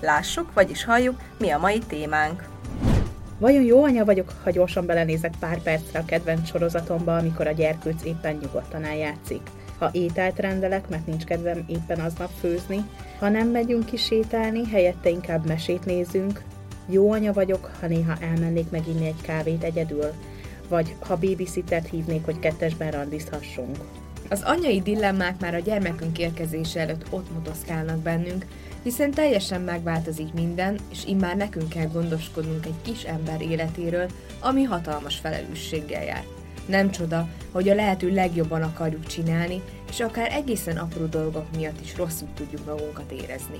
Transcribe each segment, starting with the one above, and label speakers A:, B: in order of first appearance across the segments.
A: Lássuk, vagyis halljuk, mi a mai témánk.
B: Vajon jó anya vagyok, ha gyorsan belenézek pár percre a kedvenc sorozatomba, amikor a gyerkőc éppen nyugodtan eljátszik? Ha ételt rendelek, mert nincs kedvem éppen aznap főzni, ha nem megyünk ki sétálni, helyette inkább mesét nézünk, jó anya vagyok, ha néha elmennék meginni egy kávét egyedül, vagy ha babysittert hívnék, hogy kettesben randizhassunk.
C: Az anyai dilemmák már a gyermekünk érkezése előtt ott motoszkálnak bennünk, hiszen teljesen megváltozik minden, és immár nekünk kell gondoskodnunk egy kis ember életéről, ami hatalmas felelősséggel jár. Nem csoda, hogy a lehető legjobban akarjuk csinálni, és akár egészen apró dolgok miatt is rosszul tudjuk magunkat érezni.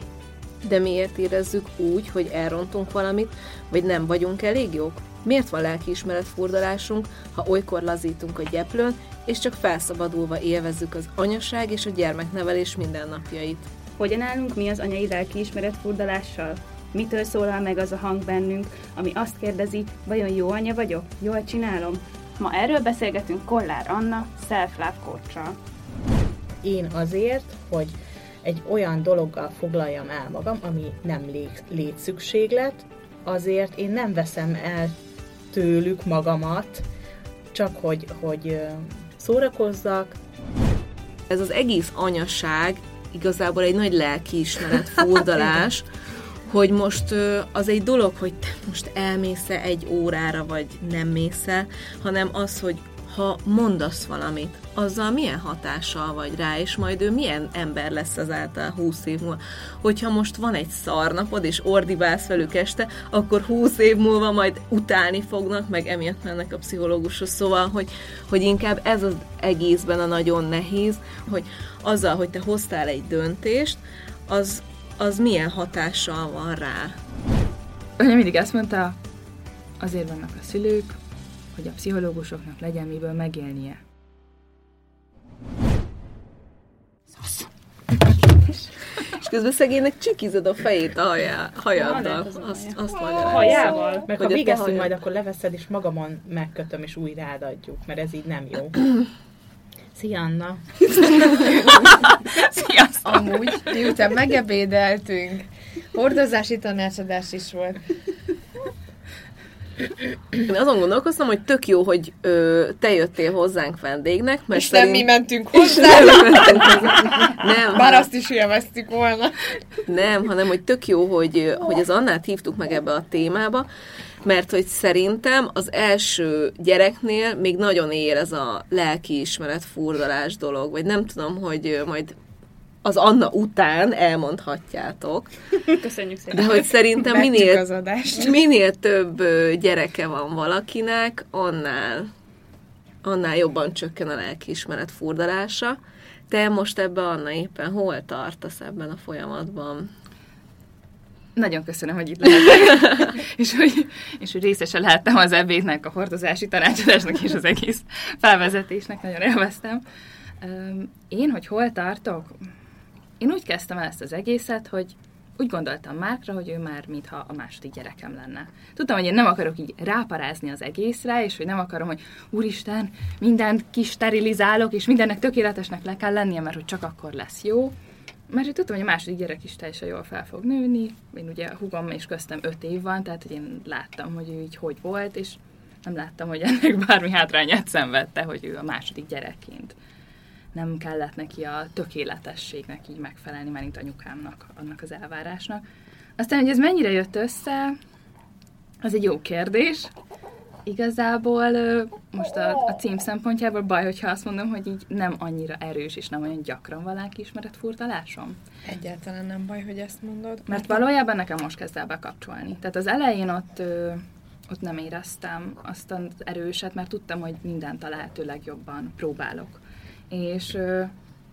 D: De miért érezzük úgy, hogy elrontunk valamit, vagy nem vagyunk elég jók? Miért van lelkiismeret furdalásunk, ha olykor lazítunk a gyeplőn, és csak felszabadulva élvezzük az anyaság és a gyermeknevelés mindennapjait?
E: Hogyan állunk mi az anyai lelkiismeret furdalással? Mitől szólal meg az a hang bennünk, ami azt kérdezi, vajon jó anya vagyok? Jól csinálom? Ma erről beszélgetünk Kollár Anna, self-love coach
B: Én azért, hogy egy olyan dologgal foglaljam el magam, ami nem lé- létszükséglet, azért én nem veszem el tőlük magamat, csak hogy, hogy szórakozzak,
D: Ez az egész anyaság igazából egy nagy lelkiismeret furdalás, hogy most az egy dolog, hogy te most elmész egy órára, vagy nem mész hanem az, hogy ha mondasz valamit, azzal milyen hatással vagy rá, és majd ő milyen ember lesz azáltal 20 év múlva. Hogyha most van egy szarnapod, és ordibálsz velük este, akkor 20 év múlva majd utálni fognak, meg emiatt mennek a pszichológushoz. Szóval, hogy, hogy inkább ez az egészben a nagyon nehéz, hogy azzal, hogy te hoztál egy döntést, az, az milyen hatással van rá.
F: Anya mindig azt mondta, azért vannak a szülők, hogy a pszichológusoknak legyen miből megélnie.
D: És közben szegénynek csikizod a fejét a hajá, hajaddal. Azt, azt magyarázza.
E: Hajával?
B: Meg
D: Hogy
B: ha végeztünk, majd akkor leveszed, és magamon megkötöm, és újra átadjuk, mert ez így nem jó. Szia, Anna!
C: Sziasztok! Amúgy, miután megebédeltünk, hordozási tanácsadás is volt.
D: Én azon gondolkoztam, hogy tök jó, hogy ö, te jöttél hozzánk vendégnek, mert
C: És nem mi
D: szerint-
C: mentünk hozzá,
D: nem,
C: bár
D: hanem-
C: azt is élveztük volna.
D: Nem, hanem hogy tök jó, hogy, hogy az Annát hívtuk meg ebbe a témába, mert hogy szerintem az első gyereknél még nagyon él ez a lelkiismeret furdalás dolog, vagy nem tudom, hogy majd az Anna után elmondhatjátok,
E: Köszönjük szépen.
D: de hogy szerintem minél,
C: az adást.
D: minél több gyereke van valakinek, annál, annál jobban csökken a lelkiismeret furdalása. Te most ebbe, Anna, éppen hol tartasz ebben a folyamatban?
F: Nagyon köszönöm, hogy itt lehetek, és hogy, és hogy részese lehettem az ebédnek, a hordozási tanácsadásnak és az egész felvezetésnek, nagyon élveztem. Én, hogy hol tartok? Én úgy kezdtem el ezt az egészet, hogy úgy gondoltam Márkra, hogy ő már mintha a második gyerekem lenne. Tudtam, hogy én nem akarok így ráparázni az egészre, és hogy nem akarom, hogy úristen, mindent kisterilizálok, és mindennek tökéletesnek le kell lennie, mert hogy csak akkor lesz jó. Mert hogy tudtam, hogy a második gyerek is teljesen jól fel fog nőni. Én ugye hugom és köztem öt év van, tehát hogy én láttam, hogy ő így hogy volt, és nem láttam, hogy ennek bármi hátrányát szenvedte, hogy ő a második gyerekként nem kellett neki a tökéletességnek így megfelelni, mert mint anyukámnak, annak az elvárásnak. Aztán, hogy ez mennyire jött össze, az egy jó kérdés. Igazából most a, a cím szempontjából baj, hogyha azt mondom, hogy így nem annyira erős és nem olyan gyakran van lelkiismeret furdalásom.
C: Egyáltalán nem baj, hogy ezt mondod.
F: Mert valójában nekem most kezd el bekapcsolni. Tehát az elején ott, ott nem éreztem azt az erőset, mert tudtam, hogy mindent a lehető legjobban próbálok. És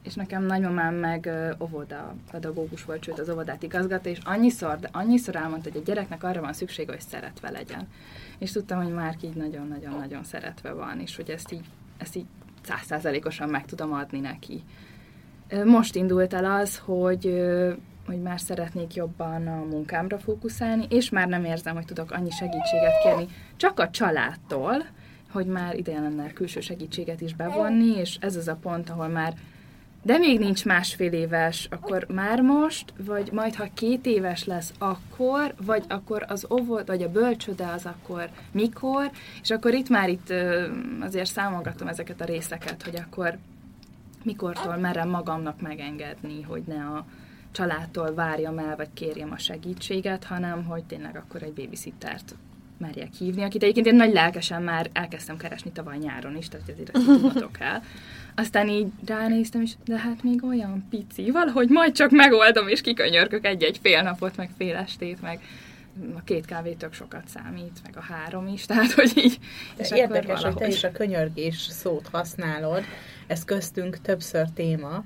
F: és nekem nagymamám meg óvoda pedagógus volt, sőt az óvodát igazgatta, és annyiszor, de annyiszor elmondta, hogy a gyereknek arra van szüksége, hogy szeretve legyen. És tudtam, hogy már így nagyon-nagyon-nagyon szeretve van, és hogy ezt így, ezt így százszázalékosan meg tudom adni neki. Most indult el az, hogy hogy már szeretnék jobban a munkámra fókuszálni, és már nem érzem, hogy tudok annyi segítséget kérni, csak a családtól, hogy már ideje lenne külső segítséget is bevonni, és ez az a pont, ahol már de még nincs másfél éves, akkor már most, vagy majd ha két éves lesz, akkor, vagy akkor az óvod, vagy a bölcsöde az akkor mikor, és akkor itt már itt azért számolgatom ezeket a részeket, hogy akkor mikortól merem magamnak megengedni, hogy ne a családtól várjam el, vagy kérjem a segítséget, hanem hogy tényleg akkor egy babysittert merjek hívni, akit egyébként én nagy lelkesen már elkezdtem keresni tavaly nyáron is, tehát azért ezt tudhatok el. Aztán így ránéztem, és de hát még olyan pici, valahogy majd csak megoldom, és kikönyörgök egy-egy fél napot, meg fél estét, meg a két kávé tök sokat számít, meg a három is, tehát hogy így.
B: De és érdekes, hogy te is a könyörgés szót használod, ez köztünk többször téma,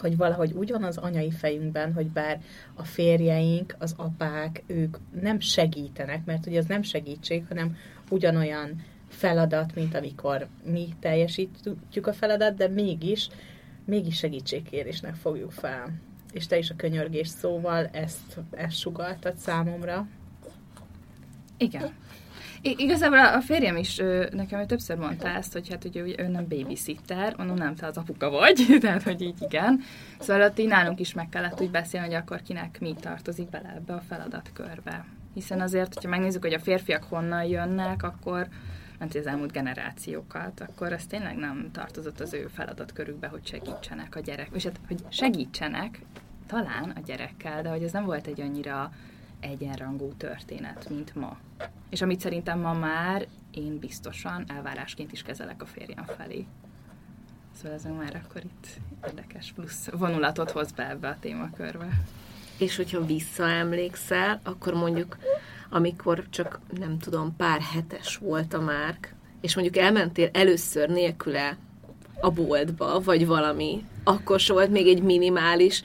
B: hogy valahogy úgy van az anyai fejünkben, hogy bár a férjeink, az apák, ők nem segítenek, mert ugye az nem segítség, hanem ugyanolyan feladat, mint amikor mi teljesítjük a feladat, de mégis, mégis segítségkérésnek fogjuk fel. És te is a könyörgés szóval ezt, ezt sugaltad számomra.
F: Igen. I- igazából a férjem is nekem ő többször mondta ezt, hogy hát ugye ő nem babysitter, mondom nem, te az apuka vagy, tehát hogy így igen. Szóval ott nálunk is meg kellett úgy beszélni, hogy akkor kinek mi tartozik bele ebbe a feladatkörbe. Hiszen azért, hogyha megnézzük, hogy a férfiak honnan jönnek, akkor ment az elmúlt generációkat, akkor ez tényleg nem tartozott az ő feladatkörükbe, hogy segítsenek a gyerek, és hát, hogy segítsenek talán a gyerekkel, de hogy ez nem volt egy annyira egyenrangú történet, mint ma. És amit szerintem ma már én biztosan elvárásként is kezelek a férjem felé. Szóval ez már akkor itt érdekes plusz vonulatot hoz be ebbe a témakörbe.
D: És hogyha visszaemlékszel, akkor mondjuk amikor csak nem tudom, pár hetes volt a márk, és mondjuk elmentél először nélküle a boltba, vagy valami, akkor se volt még egy minimális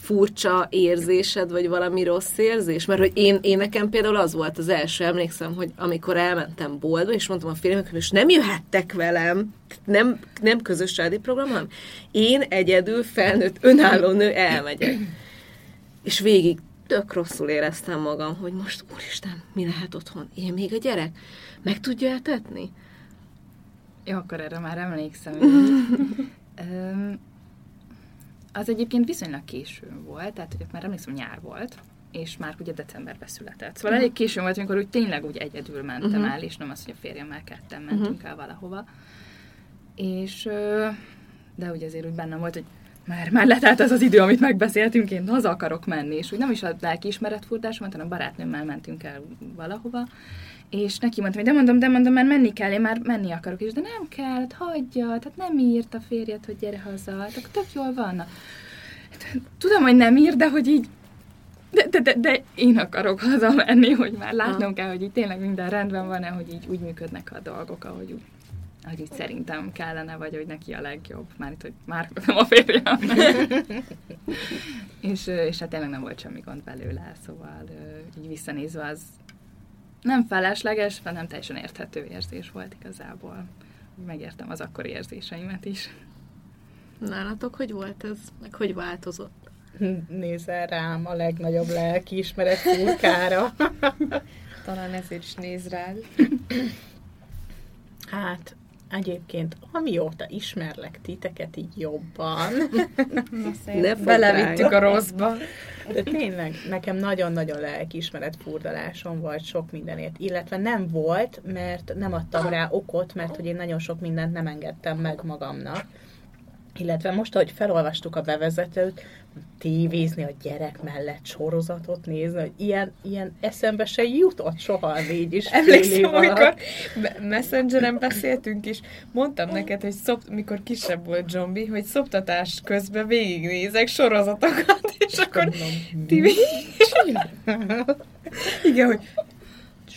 D: furcsa érzésed, vagy valami rossz érzés? Mert hogy én, én nekem például az volt az első, emlékszem, hogy amikor elmentem boltba, és mondtam a férjemnek, hogy nem jöhettek velem, nem, nem közös családi program, hanem én egyedül felnőtt, önálló nő elmegyek. És végig tök rosszul éreztem magam, hogy most, úristen, mi lehet otthon? Én még a gyerek? Meg tudja etetni?
F: Jó, akkor erre már emlékszem. az egyébként viszonylag későn volt, tehát hogy már emlékszem, nyár volt, és már ugye decemberben született. Szóval elég későn volt, amikor úgy tényleg úgy egyedül mentem uh-huh. el, és nem az, hogy a férjemmel ketten mentünk uh-huh. el valahova. És de ugye azért úgy bennem volt, hogy már, már letelt az az idő, amit megbeszéltünk, én haza akarok menni, és úgy nem is a lelkiismeretfurdás, hanem a barátnőmmel mentünk el valahova, és neki mondtam, hogy de mondom, de mondom, mert menni kell, én már menni akarok, és de nem kell, hát hagyja, tehát nem írt a férjet, hogy gyere haza, hát akkor tök jól van. Tudom, hogy nem ír, de hogy így de, de, de, de én akarok menni, hogy már látnom kell, hogy így tényleg minden rendben van-e, hogy így úgy működnek a dolgok, ahogy úgy hogy így szerintem kellene, vagy hogy neki a legjobb. Már itt, hogy már nem a férjem. és, és hát tényleg nem volt semmi gond belőle, szóval így visszanézve az nem felesleges, hanem teljesen érthető érzés volt igazából. Megértem az akkori érzéseimet is.
D: Nálatok hogy volt ez? Meg hogy változott?
B: Nézel rám a legnagyobb lelkiismeret furkára.
C: Talán ezért is néz rád.
B: Hát, Egyébként, amióta ismerlek titeket így jobban,
C: ne belevittük a rosszba.
B: De tényleg, nekem nagyon-nagyon lelkiismeret furdalásom volt sok mindenért, illetve nem volt, mert nem adtam rá okot, mert hogy én nagyon sok mindent nem engedtem meg magamnak. Illetve most, ahogy felolvastuk a bevezetőt, tévézni a gyerek mellett sorozatot nézni, hogy ilyen, ilyen eszembe se jutott soha négy is
C: Emlékszem, amikor me- Messengeren beszéltünk is, mondtam neked, hogy szop, mikor kisebb volt zombi, hogy szoptatás közben végignézek sorozatokat, és akkor ti Igen, hogy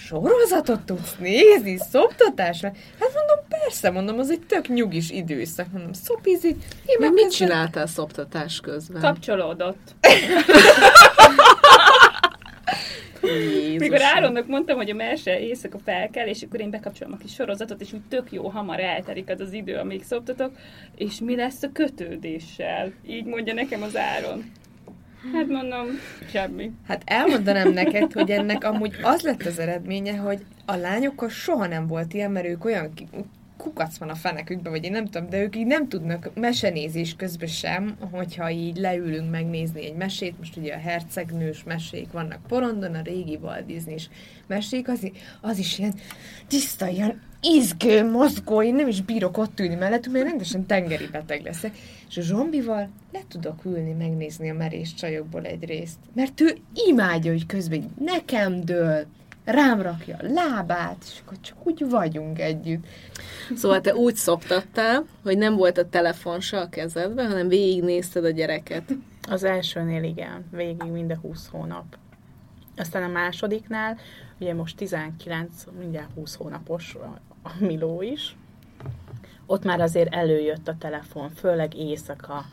C: sorozatot tudsz nézni, szoptatásra? Hát mondom, persze, mondom, az egy tök nyugis időszak. Mondom, szopizik. Én
D: Meg mit csináltál szoptatás közben?
E: Kapcsolódott.
D: Jézusom.
E: Mikor Áronnak mondtam, hogy a mese éjszaka felkel, és akkor én bekapcsolom a kis sorozatot, és úgy tök jó, hamar eltelik az az idő, amíg szoptatok, és mi lesz a kötődéssel? Így mondja nekem az Áron. Hát mondom, semmi.
C: Hát elmondanám neked, hogy ennek amúgy az lett az eredménye, hogy a lányokkal soha nem volt ilyen, mert ők olyan kukac van a fenekükbe, vagy én nem tudom, de ők így nem tudnak mesenézés közben sem, hogyha így leülünk megnézni egy mesét, most ugye a hercegnős mesék vannak porondon, a régi Walt Disney-s mesék, az, az is ilyen tiszta, ilyen izgő, mozgó, én nem is bírok ott ülni mellettük, mert rendesen tengeri beteg leszek. És a zombival le tudok ülni, megnézni a merés csajokból egy részt. Mert ő imádja, hogy közben nekem dől, rám rakja a lábát, és akkor csak úgy vagyunk együtt.
D: Szóval te úgy szoptattál, hogy nem volt a telefon se a kezedben, hanem végignézted a gyereket.
B: Az elsőnél igen, végig minden 20 hónap. Aztán a másodiknál, ugye most 19, mindjárt 20 hónapos a- a Miló is, ott már azért előjött a telefon, főleg éjszaka.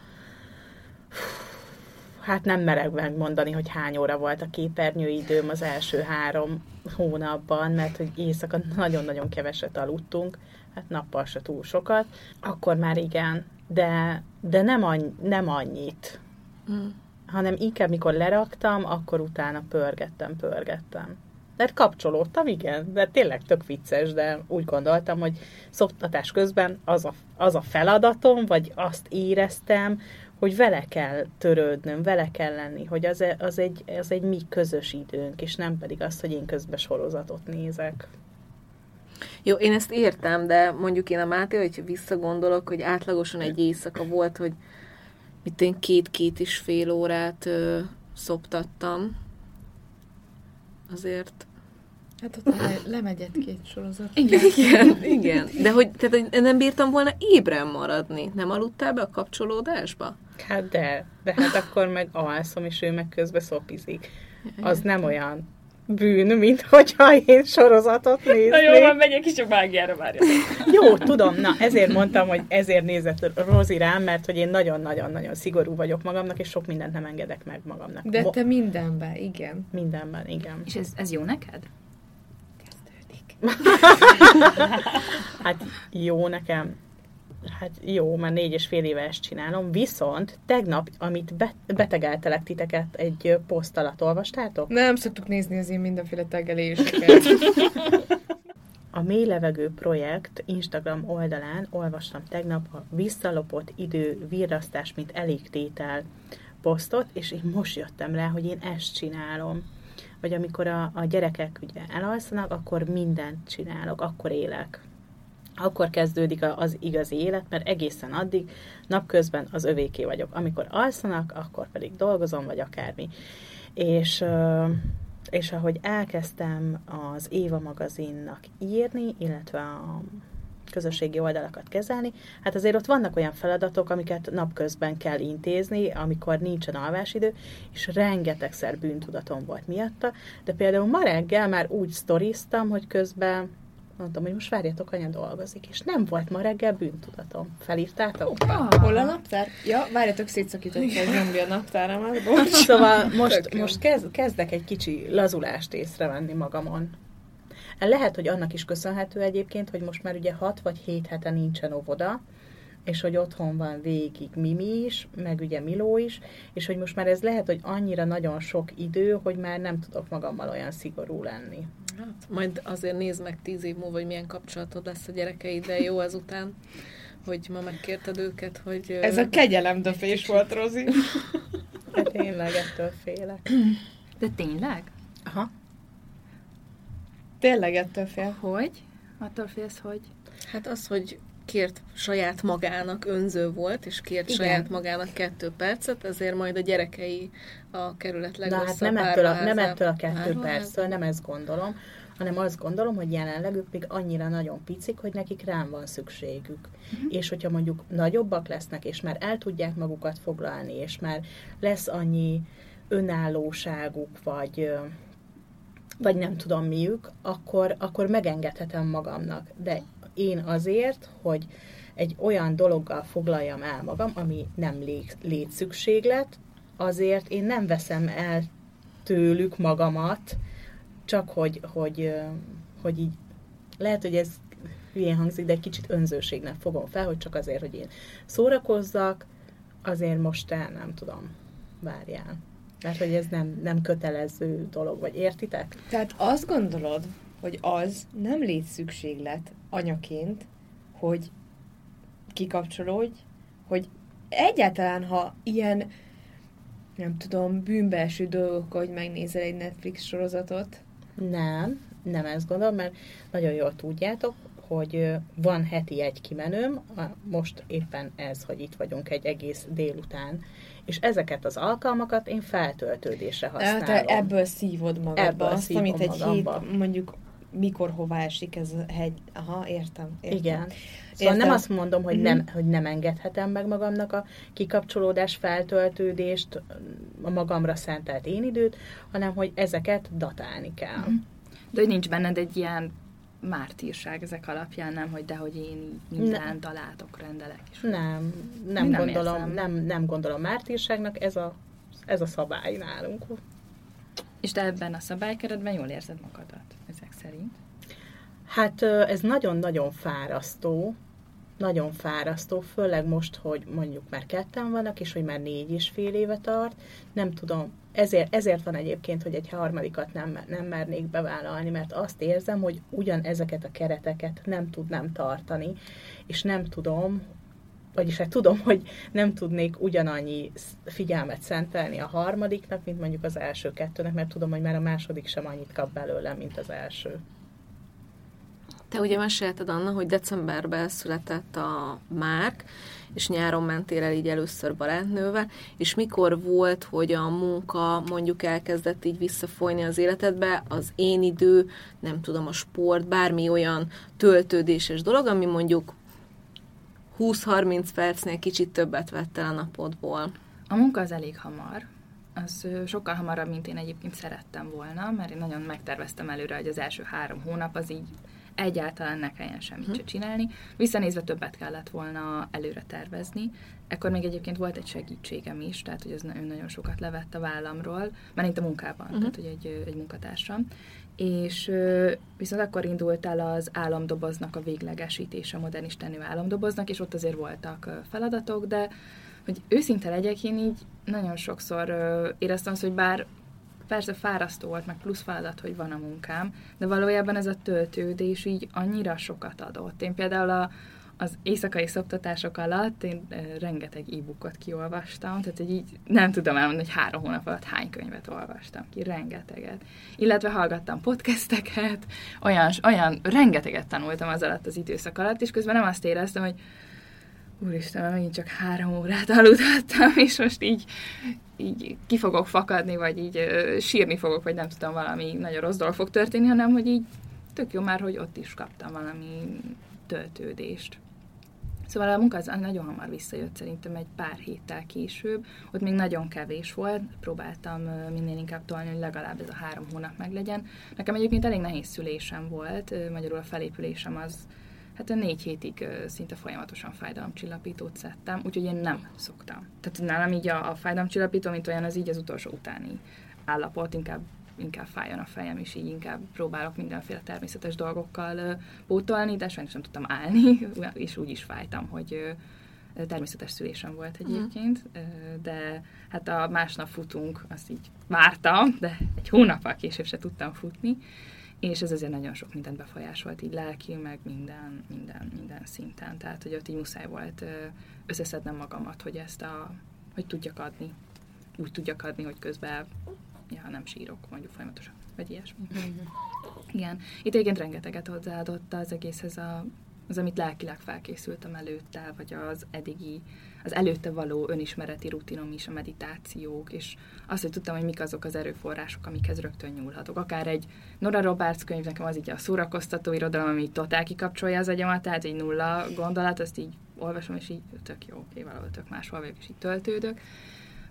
B: Hát nem merek megmondani, hogy hány óra volt a képernyőidőm az első három hónapban, mert hogy éjszaka nagyon-nagyon keveset aludtunk, hát nappal se túl sokat, akkor már igen, de, de nem, annyi, nem annyit, hanem inkább mikor leraktam, akkor utána pörgettem, pörgettem. De kapcsolódtam, igen, de tényleg tök vicces, de úgy gondoltam, hogy szoktatás közben az a, az a feladatom, vagy azt éreztem, hogy vele kell törődnöm, vele kell lenni, hogy az, e- az, egy, az egy mi közös időnk, és nem pedig az, hogy én közben sorozatot nézek.
D: Jó, én ezt értem, de mondjuk én a Máté, hogy visszagondolok, hogy átlagosan egy éjszaka volt, hogy mit én két-két és fél órát ö, szoptattam. Azért
C: Hát ott le, lemegy egy-két sorozat.
D: Igen, igen, igen. De hogy tehát, nem bírtam volna ébren maradni. Nem aludtál be a kapcsolódásba?
B: Hát de, de hát akkor meg alszom, és ő meg közben szopizik. Az nem olyan bűn, mint hogyha én sorozatot
E: Na jó,
B: néznék.
E: van, megyek is a mágiára várja.
B: Jó, tudom, na ezért mondtam, hogy ezért nézett Rozi rám, mert hogy én nagyon-nagyon-nagyon szigorú vagyok magamnak, és sok mindent nem engedek meg magamnak.
C: De te mindenben, igen.
B: Mindenben, igen.
F: És ez, ez jó neked?
B: Hát jó nekem. Hát jó, már négy és fél éve ezt csinálom, viszont tegnap, amit be- betegeltelek titeket egy poszt alatt, olvastátok?
C: Nem szoktuk nézni az én mindenféle tegeléseket.
B: A Mély Levegő projekt Instagram oldalán olvastam tegnap a visszalopott idő virrasztás, mint elégtétel posztot, és én most jöttem rá, hogy én ezt csinálom. Vagy amikor a, a gyerekek ugye elalszanak, akkor mindent csinálok, akkor élek. Akkor kezdődik az igazi élet, mert egészen addig napközben az övéké vagyok. Amikor alszanak, akkor pedig dolgozom, vagy akármi. És és ahogy elkezdtem az Éva magazinnak írni, illetve a közösségi oldalakat kezelni, hát azért ott vannak olyan feladatok, amiket napközben kell intézni, amikor nincsen alvásidő, és rengetegszer bűntudatom volt miatta, de például ma reggel már úgy sztoriztam, hogy közben mondtam, hogy most várjatok, anya dolgozik, és nem volt ma reggel bűntudatom. Felírtátok?
C: Hol a naptár? Ja, várjatok, szétszakította a zombi a naptáramat. Bocs.
B: Szóval most, most kezd, kezdek egy kicsi lazulást észrevenni magamon. Lehet, hogy annak is köszönhető egyébként, hogy most már ugye 6 vagy 7 hete nincsen óvoda, és hogy otthon van végig Mimi is, meg ugye Miló is, és hogy most már ez lehet, hogy annyira nagyon sok idő, hogy már nem tudok magammal olyan szigorú lenni.
D: Hát, majd azért nézd meg tíz év múlva, hogy milyen kapcsolatod lesz a gyerekeiddel jó ezután, hogy ma megkérted őket, hogy...
C: Ez a kegyelemdöfés volt, Rozi.
B: Hát tényleg ettől félek.
F: De tényleg?
B: Aha.
C: Tényleg ettől fél.
F: Hogy? Attól félsz, hogy?
D: Hát az, hogy kért saját magának, önző volt, és kért
B: Igen.
D: saját magának kettő percet, ezért majd a gyerekei a kerület
B: Na
D: legrosszabb
B: hát nem ettől, a, nem ettől a kettő perctől, nem ezt gondolom, hanem azt gondolom, hogy jelenleg ők még annyira nagyon picik, hogy nekik rám van szükségük. Uh-huh. És hogyha mondjuk nagyobbak lesznek, és már el tudják magukat foglalni, és már lesz annyi önállóságuk, vagy, vagy nem tudom miük, akkor, akkor megengedhetem magamnak. De én azért, hogy egy olyan dologgal foglaljam el magam, ami nem lé- létszükséglet, azért én nem veszem el tőlük magamat, csak hogy, hogy, hogy így lehet, hogy ez hülyén hangzik, de egy kicsit önzőségnek fogom fel, hogy csak azért, hogy én szórakozzak, azért most te nem tudom, várjál. Mert hogy ez nem, nem kötelező dolog, vagy értitek?
C: Tehát azt gondolod, hogy az nem létszükséglet anyaként, hogy kikapcsolódj, hogy egyáltalán, ha ilyen, nem tudom, bűnbeeső dolgok, hogy megnézel egy Netflix sorozatot,
B: Nem, nem ezt gondolom, mert nagyon jól tudjátok, hogy van heti egy kimenőm, most éppen ez, hogy itt vagyunk egy egész délután, és ezeket az alkalmakat én feltöltődésre használom.
C: te ebből szívod magadba
B: Ebből
C: azt, amit egy
B: magamba.
C: hét, mondjuk mikor hová esik ez a hegy. Aha, értem. értem.
B: Igen. Szóval nem azt mondom, hogy,
C: Mhm.
B: nem, hogy nem engedhetem meg magamnak a kikapcsolódás, feltöltődést, a magamra szentelt én időt, hanem hogy ezeket datálni kell.
F: De hogy nincs benned egy ilyen mártírság ezek alapján, nem, hogy de hogy én mindent alátok rendelek. És
B: Nem, nem,
F: nem
B: gondolom,
F: érzem.
B: nem, nem gondolom mártírságnak, ez a, ez a szabály nálunk.
F: És te ebben a szabálykeretben jól érzed magadat, ezek szerint.
B: Hát ez nagyon-nagyon fárasztó, nagyon fárasztó, főleg most, hogy mondjuk már ketten vannak, és hogy már négy és fél éve tart, nem tudom, ezért, ezért van egyébként, hogy egy harmadikat nem, nem mernék bevállalni, mert azt érzem, hogy ugyan ezeket a kereteket nem tudnám tartani, és nem tudom, vagyis hát tudom, hogy nem tudnék ugyanannyi figyelmet szentelni a harmadiknak, mint mondjuk az első kettőnek, mert tudom, hogy már a második sem annyit kap belőlem, mint az első.
D: Te ugye mesélted, Anna, hogy decemberben született a Márk, és nyáron mentél el így először barátnővel, és mikor volt, hogy a munka mondjuk elkezdett így visszafolyni az életedbe, az én idő, nem tudom, a sport, bármi olyan töltődéses dolog, ami mondjuk 20-30 percnél kicsit többet vett el a napodból.
F: A munka az elég hamar. Az sokkal hamarabb, mint én egyébként szerettem volna, mert én nagyon megterveztem előre, hogy az első három hónap az így egyáltalán ne kelljen semmit
D: Mhm.
F: se csinálni. Visszanézve többet kellett volna előre tervezni. Ekkor még egyébként volt egy segítségem is, tehát hogy ez ő nagyon sokat levett a vállamról, mert itt a munkában,
D: Mhm.
F: tehát hogy egy, egy munkatársam. És viszont akkor indult el az államdoboznak a véglegesítése, a modern istenő államdoboznak, és ott azért voltak feladatok, de hogy őszinte legyek, én így nagyon sokszor ö, éreztem azt, hogy bár persze fárasztó volt, meg plusz feladat, hogy van a munkám, de valójában ez a töltődés így annyira sokat adott. Én például a, az éjszakai szoptatások alatt én ö, rengeteg e-bookot kiolvastam, tehát hogy így nem tudom elmondani, hogy három hónap alatt hány könyvet olvastam ki, rengeteget. Illetve hallgattam podcasteket, olyan, olyan rengeteget tanultam az alatt az időszak alatt, és közben nem azt éreztem, hogy úristen, már megint csak három órát aludhattam, és most így, így ki fogok fakadni, vagy így ö, sírni fogok, vagy nem tudom, valami nagyon rossz dolog fog történni, hanem hogy így tök jó már, hogy ott is kaptam valami töltődést. Szóval a munka az nagyon hamar visszajött, szerintem egy pár héttel később. Ott még nagyon kevés volt, próbáltam minél inkább tolni, hogy legalább ez a három hónap meglegyen. Nekem egyébként elég nehéz szülésem volt, magyarul a felépülésem az hát a négy hétig szinte folyamatosan fájdalomcsillapítót szedtem, úgyhogy én nem szoktam. Tehát nálam így a, a fájdalomcsillapító, mint olyan, az így az utolsó utáni állapot, inkább inkább fájjon a fejem, és így inkább próbálok mindenféle természetes dolgokkal pótolni, de sajnos nem tudtam állni, és úgy is fájtam, hogy természetes szülésem volt egyébként, ö, de hát a másnap futunk, azt így vártam, de egy hónappal később se tudtam futni, és ez azért nagyon sok mindent befolyásolt, így lelki, meg minden, minden, minden szinten. Tehát, hogy ott így muszáj volt összeszednem magamat, hogy ezt a, hogy tudjak adni. Úgy tudjak adni, hogy közben ja, nem sírok, mondjuk folyamatosan, vagy ilyesmi. Igen. Itt egyébként rengeteget hozzáadott az egészhez a az, amit lelkileg felkészültem előtte, vagy az eddigi, az előtte való önismereti rutinom is, a meditációk, és azt, hogy tudtam, hogy mik azok az erőforrások, amikhez rögtön nyúlhatok. Akár egy Nora Roberts könyv, nekem az így a szórakoztató irodalom, ami totál kikapcsolja az agyamat, tehát egy nulla gondolat, azt így olvasom, és így tök jó, oké, valahol tök máshol vagyok, és így töltődök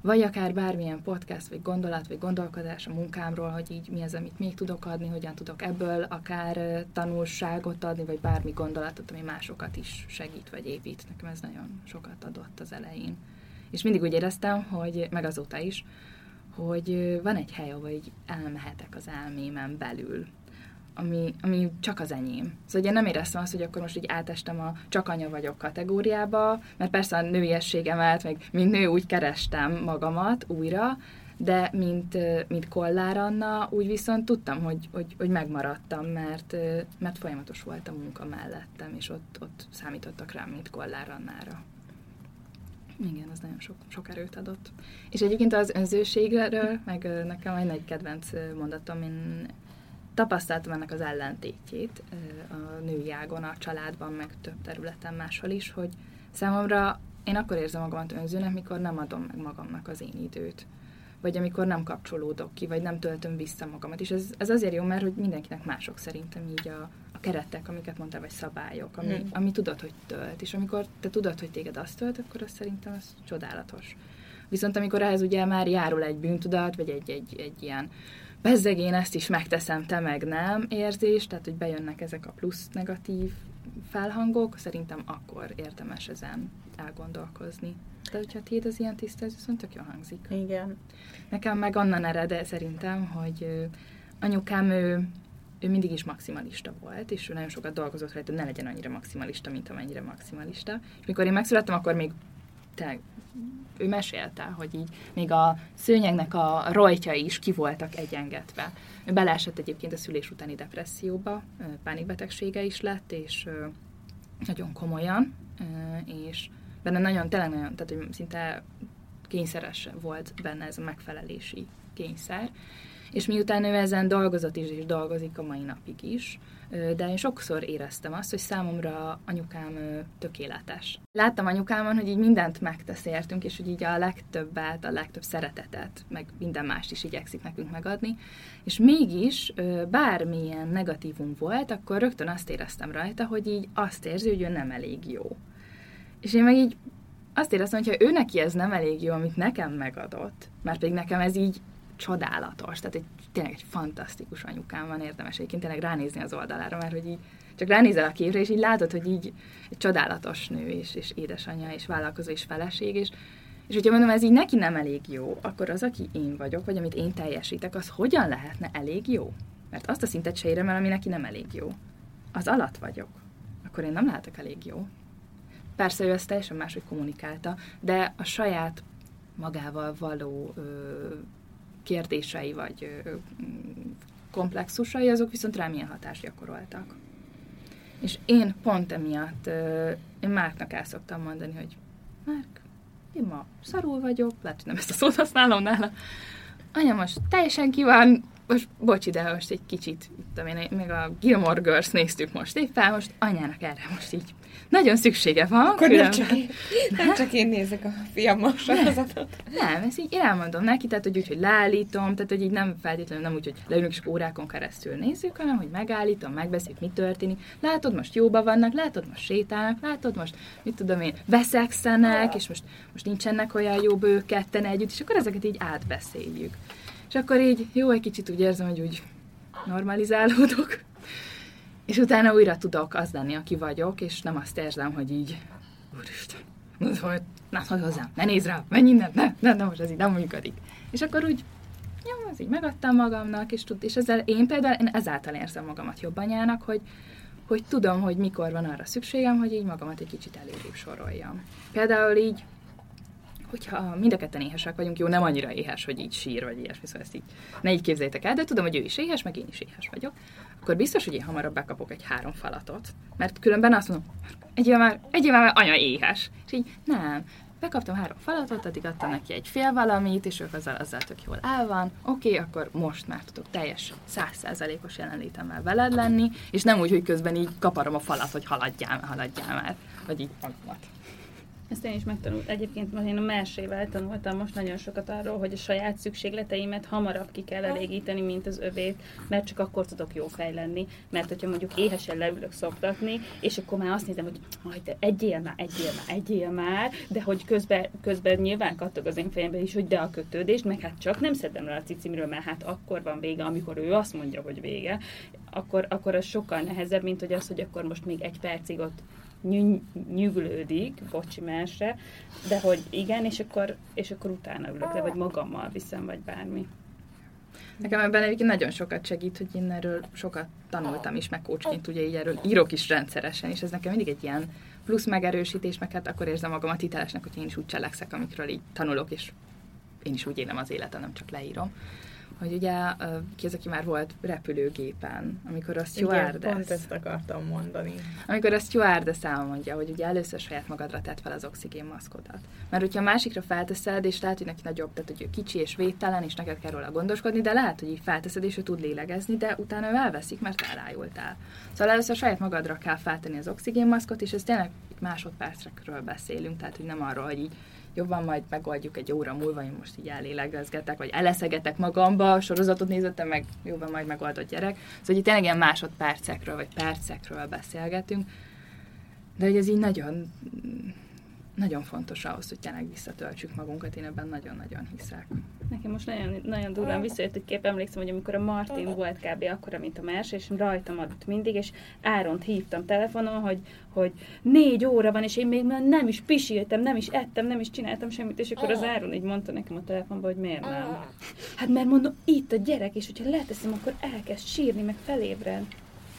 F: vagy akár bármilyen podcast, vagy gondolat, vagy gondolkodás a munkámról, hogy így mi az, amit még tudok adni, hogyan tudok ebből akár tanulságot adni, vagy bármi gondolatot, ami másokat is segít, vagy épít. Nekem ez nagyon sokat adott az elején. És mindig úgy éreztem, hogy, meg azóta is, hogy van egy hely, ahol így elmehetek az elmémen belül ami, ami csak az enyém. Szóval ugye nem éreztem azt, hogy akkor most így átestem a csak anya vagyok kategóriába, mert persze a nőiességemet, meg mint nő úgy kerestem magamat újra, de mint, mint Kollár Anna, úgy viszont tudtam, hogy, hogy, hogy megmaradtam, mert, mert folyamatos volt a munka mellettem, és ott, ott számítottak rám, mint Kollár Annára. Igen, az nagyon sok, sok erőt adott. És egyébként az önzőségről, meg nekem egy nagy kedvenc mondatom, én tapasztaltam ennek az ellentétjét a női ágon, a családban, meg több területen máshol is, hogy számomra én akkor érzem magamat önzőnek, mikor nem adom meg magamnak az én időt. Vagy amikor nem kapcsolódok ki, vagy nem töltöm vissza magamat. És ez, ez azért jó, mert hogy mindenkinek mások szerintem így a, a keretek, amiket mondtál, vagy szabályok, ami, hmm. ami tudod, hogy tölt. És amikor te tudod, hogy téged azt tölt, akkor az szerintem az csodálatos. Viszont amikor ehhez ugye már járul egy bűntudat, vagy egy, egy, egy ilyen bezzeg én ezt is megteszem, te meg nem érzés, tehát hogy bejönnek ezek a plusz negatív felhangok, szerintem akkor érdemes ezen elgondolkozni. De hogyha tiéd az ilyen tiszta, ez viszont tök jó hangzik.
B: Igen.
F: Nekem meg onnan ered szerintem, hogy anyukám ő, ő mindig is maximalista volt, és ő nagyon sokat dolgozott rajta, hogy ne legyen annyira maximalista, mint amennyire maximalista. És mikor én megszülettem, akkor még tényleg ő mesélte, hogy így még a szőnyegnek a rojtja is ki voltak egyengetve. Ő beleesett egyébként a szülés utáni depresszióba, pánikbetegsége is lett, és nagyon komolyan, és benne nagyon, tényleg nagyon, tehát hogy szinte kényszeres volt benne ez a megfelelési kényszer, és miután ő ezen dolgozott is, és dolgozik a mai napig is, de én sokszor éreztem azt, hogy számomra anyukám tökéletes. Láttam anyukámon, hogy így mindent megtesz értünk, és hogy így a legtöbbet, a legtöbb szeretetet, meg minden mást is igyekszik nekünk megadni, és mégis bármilyen negatívum volt, akkor rögtön azt éreztem rajta, hogy így azt érzi, hogy ő nem elég jó. És én meg így azt éreztem, hogy ha ő neki ez nem elég jó, amit nekem megadott, mert pedig nekem ez így csodálatos, tehát egy, tényleg egy fantasztikus anyukám van, érdemes egyébként tényleg ránézni az oldalára, mert hogy így csak ránézel a képre, és így látod, hogy így egy csodálatos nő, és, és édesanyja, és vállalkozó, és feleség, és, és hogyha mondom, ez így neki nem elég jó, akkor az, aki én vagyok, vagy amit én teljesítek, az hogyan lehetne elég jó? Mert azt a szintet se érem el, ami neki nem elég jó. Az alatt vagyok. Akkor én nem lehetek elég jó. Persze ő ezt teljesen máshogy kommunikálta, de a saját magával való ö, kérdései vagy komplexusai, azok viszont rám ilyen hatást gyakoroltak. És én pont emiatt, én Márknak el szoktam mondani, hogy Márk, én ma szarul vagyok, lehet, hogy nem ezt a szót használom nála. Anya, most teljesen kíván, most bocs de most egy kicsit, tudom én, még a Gilmore Girls néztük most éppen, most anyának erre most így nagyon szüksége van.
C: Akkor nem csak, én, nem csak én nézek a fiammal sorozatot.
F: Nem, ezt így elmondom neki, tehát hogy úgy, hogy leállítom, tehát hogy így nem feltétlenül nem úgy, hogy leülünk és órákon keresztül nézzük, hanem hogy megállítom, megbeszéljük, mi történik. Látod, most jóba vannak, látod, most sétálnak, látod, most, mit tudom én, veszekszenek, és most, most nincsenek olyan jó bők ketten együtt, és akkor ezeket így átbeszéljük. És akkor így jó, egy kicsit úgy érzem, hogy úgy normalizálódok, és utána újra tudok az lenni, aki vagyok, és nem azt érzem, hogy így, úristen, ne hogy hozzám, ne nézd rá, menj innen, ne, ne, ne, most ez így nem működik. És akkor úgy, jó, az így megadtam magamnak, és, tud, és ezzel én például, én ezáltal érzem magamat jobb anyának, hogy, hogy tudom, hogy mikor van arra szükségem, hogy így magamat egy kicsit elérébb soroljam. Például így hogyha mind a ketten éhesek vagyunk, jó, nem annyira éhes, hogy így sír, vagy ilyesmi, szóval ezt így ne így képzeljétek el, de tudom, hogy ő is éhes, meg én is éhes vagyok, akkor biztos, hogy én hamarabb bekapok egy három falatot, mert különben azt mondom, egy éve már, egy már anya éhes. És így nem, bekaptam három falatot, addig adtam neki egy fél valamit, és ők azzal, azzal tök jól el van. Oké, okay, akkor most már tudok teljes százszázalékos jelenlétemmel veled lenni, és nem úgy, hogy közben így kaparom a falat, hogy haladjál, haladjál már, vagy így magamat.
E: Ezt én is megtanultam. Egyébként most én a mersével tanultam most nagyon sokat arról, hogy a saját szükségleteimet hamarabb ki kell elégíteni, mint az övét, mert csak akkor tudok jó fej lenni. Mert hogyha mondjuk éhesen leülök szoktatni, és akkor már azt nézem, hogy haj, te egyél már, egyél már, egyél már, de hogy közben, közben nyilván kattog az én fejemben is, hogy de a kötődést, meg hát csak nem szedem le a cicimről, mert hát akkor van vége, amikor ő azt mondja, hogy vége, akkor, akkor az sokkal nehezebb, mint hogy az, hogy akkor most még egy percig ott ny- nyüglődik, bocsi merse, de hogy igen, és akkor, és akkor utána ülök le, vagy magammal viszem, vagy bármi.
F: Nekem ebben egyébként nagyon sokat segít, hogy én erről sokat tanultam is, meg coachként ugye így erről írok is rendszeresen, és ez nekem mindig egy ilyen plusz megerősítés, meg hát akkor érzem magamat hitelesnek, hogy én is úgy cselekszek, amikről így tanulok, és én is úgy élem az életem, nem csak leírom hogy ugye ki az, aki már volt repülőgépen, amikor a stewardess...
B: Igen, pont ezt akartam mondani.
F: Amikor a stewardess elmondja, hogy ugye először saját magadra tett fel az oxigénmaszkodat. Mert hogyha a másikra felteszed, és lehet, hogy neki nagyobb, tehát hogy ő kicsi és védtelen, és neked kell róla gondoskodni, de lehet, hogy így felteszed, és ő tud lélegezni, de utána ő elveszik, mert elájultál. Szóval először saját magadra kell feltenni az oxigénmaszkot, és ez tényleg másodpercekről beszélünk, tehát hogy nem arról, hogy így jobban majd megoldjuk egy óra múlva, én most így elélegezgetek, vagy eleszegetek magamba, sorozatot nézettem, meg jobban majd megoldott gyerek. Szóval itt tényleg ilyen másodpercekről, vagy percekről beszélgetünk, de hogy ez így nagyon nagyon fontos ahhoz, hogy tényleg visszatöltsük magunkat, én ebben nagyon-nagyon hiszek.
E: Nekem most nagyon, nagyon durván visszajött egy kép, emlékszem, hogy amikor a Martin volt kb. akkora, mint a Mers, és rajtam adott mindig, és Áront hívtam telefonon, hogy, hogy négy óra van, és én még nem is pisiltem, nem is ettem, nem is csináltam semmit, és akkor az Áron így mondta nekem a telefonban, hogy miért nem. Hát mert mondom, itt a gyerek, és hogyha leteszem, akkor elkezd sírni, meg felébred.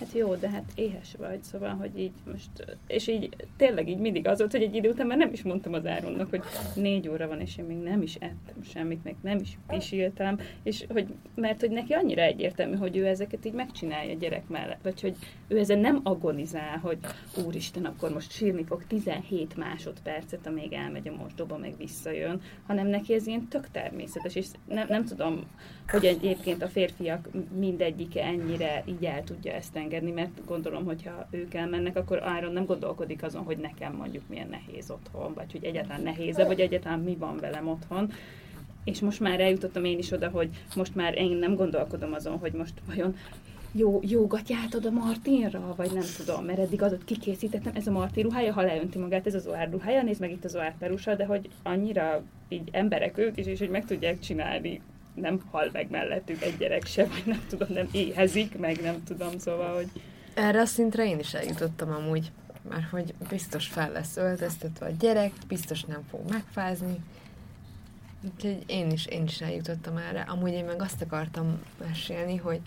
E: Hát jó, de hát éhes vagy, szóval, hogy így most, és így tényleg így mindig az volt, hogy egy idő után már nem is mondtam az Áronnak, hogy négy óra van, és én még nem is ettem semmit, meg nem is pisiltem, és hogy, mert hogy neki annyira egyértelmű, hogy ő ezeket így megcsinálja a gyerek mellett, vagy hogy ő ezen nem agonizál, hogy úristen, akkor most sírni fog 17 másodpercet, amíg elmegy a mosdóba, meg visszajön, hanem neki ez ilyen tök természetes, és nem, nem tudom, hogy egyébként a férfiak mindegyike ennyire így el tudja ezt engedni, mert gondolom, hogyha ők elmennek, akkor Áron nem gondolkodik azon, hogy nekem mondjuk milyen nehéz otthon, vagy hogy egyáltalán nehéze, vagy egyáltalán mi van velem otthon. És most már eljutottam én is oda, hogy most már én nem gondolkodom azon, hogy most vajon jó, jó gatyát a Martinra, vagy nem tudom, mert eddig adott kikészítettem, ez a Martin ruhája, ha leönti magát, ez az Oár ruhája, nézd meg itt az Oár perusa, de hogy annyira így emberek ők is, és hogy meg tudják csinálni nem hal meg mellettük egy gyerek se, vagy nem tudom, nem éhezik, meg nem tudom, szóval, hogy...
C: Erre a szintre én is eljutottam amúgy, mert hogy biztos fel lesz öltöztetve a gyerek, biztos nem fog megfázni, úgyhogy én is, én is eljutottam erre. Amúgy én meg azt akartam mesélni, hogy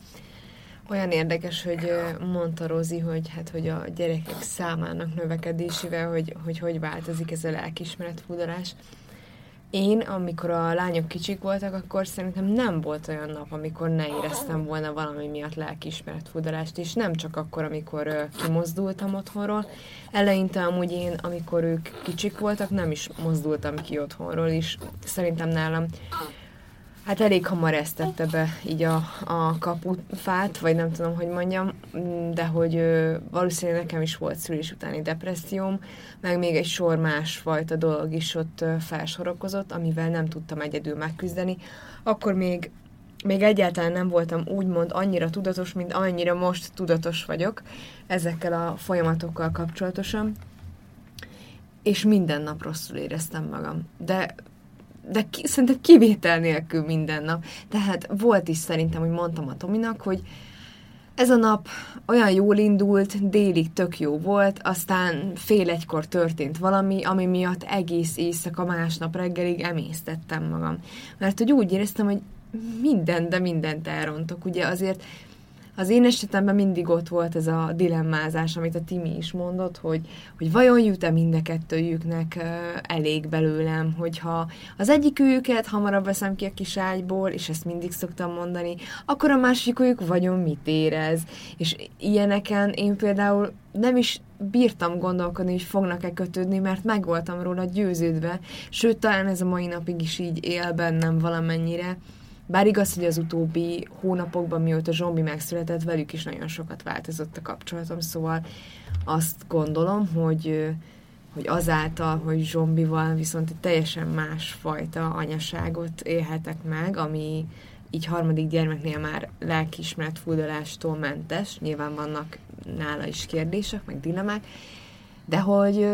C: olyan érdekes, hogy mondta Rozi, hogy hát, hogy a gyerekek számának növekedésével, hogy hogy, hogy változik ez a lelkismeret fúdalás. Én, amikor a lányok kicsik voltak, akkor szerintem nem volt olyan nap, amikor ne éreztem volna valami miatt lelkiismeret fudarást, és nem csak akkor, amikor uh, kimozdultam otthonról. Eleinte amúgy én, amikor ők kicsik voltak, nem is mozdultam ki otthonról, és szerintem nálam Hát elég hamar esztette be így a, a kapufát, vagy nem tudom, hogy mondjam, de hogy ö, valószínűleg nekem is volt szülés utáni depresszióm, meg még egy sor másfajta dolog is ott ö, felsorokozott, amivel nem tudtam egyedül megküzdeni. Akkor még még egyáltalán nem voltam úgymond annyira tudatos, mint annyira most tudatos vagyok ezekkel a folyamatokkal kapcsolatosan, és minden nap rosszul éreztem magam. De de ki, szerintem kivétel nélkül minden nap. Tehát volt is szerintem, hogy mondtam a Tominak, hogy ez a nap olyan jól indult, délig tök jó volt, aztán fél egykor történt valami, ami miatt egész éjszaka másnap reggelig emésztettem magam. Mert hogy úgy éreztem, hogy minden, de mindent elrontok. Ugye azért az én esetemben mindig ott volt ez a dilemmázás, amit a Timi is mondott, hogy, hogy vajon jut-e mind a kettőjüknek elég belőlem, hogyha az egyikőjüket hamarabb veszem ki a kis ágyból, és ezt mindig szoktam mondani, akkor a másikőjük vajon mit érez. És ilyeneken én például nem is bírtam gondolkodni, hogy fognak-e kötődni, mert meg voltam róla győződve, sőt, talán ez a mai napig is így él bennem valamennyire, bár igaz, hogy az utóbbi hónapokban, mióta Zsombi megszületett, velük is nagyon sokat változott a kapcsolatom, szóval azt gondolom, hogy, hogy azáltal, hogy Zsombival viszont egy teljesen másfajta anyaságot élhetek meg, ami így harmadik gyermeknél már lelkiismeret fuldolástól mentes, nyilván vannak nála is kérdések, meg dilemmák, de hogy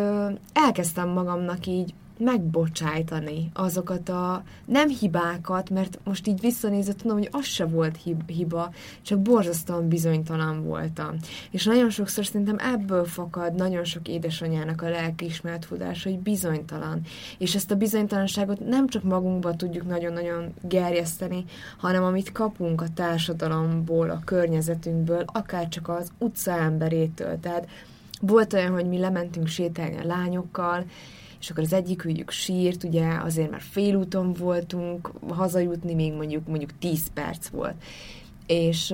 C: elkezdtem magamnak így megbocsájtani azokat a nem hibákat, mert most így visszanézve tudom, hogy az se volt hiba, csak borzasztóan bizonytalan voltam. És nagyon sokszor szerintem ebből fakad nagyon sok édesanyának a lelkiismeret tudása, hogy bizonytalan. És ezt a bizonytalanságot nem csak magunkba tudjuk nagyon-nagyon gerjeszteni, hanem amit kapunk a társadalomból, a környezetünkből, akár csak az utca emberétől. Tehát volt olyan, hogy mi lementünk sétálni a lányokkal, és akkor az egyik ügyük sírt, ugye azért már félúton voltunk, hazajutni még mondjuk mondjuk 10 perc volt. És,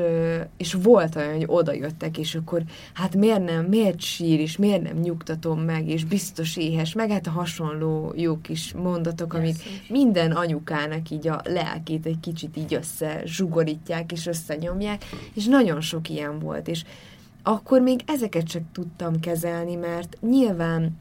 C: és volt olyan, hogy oda jöttek, és akkor hát miért nem, miért sír, és miért nem nyugtatom meg, és biztos éhes, meg hát a hasonló jó kis mondatok, amik minden anyukának így a lelkét egy kicsit így össze zsugorítják, és összenyomják, és nagyon sok ilyen volt, és akkor még ezeket csak tudtam kezelni, mert nyilván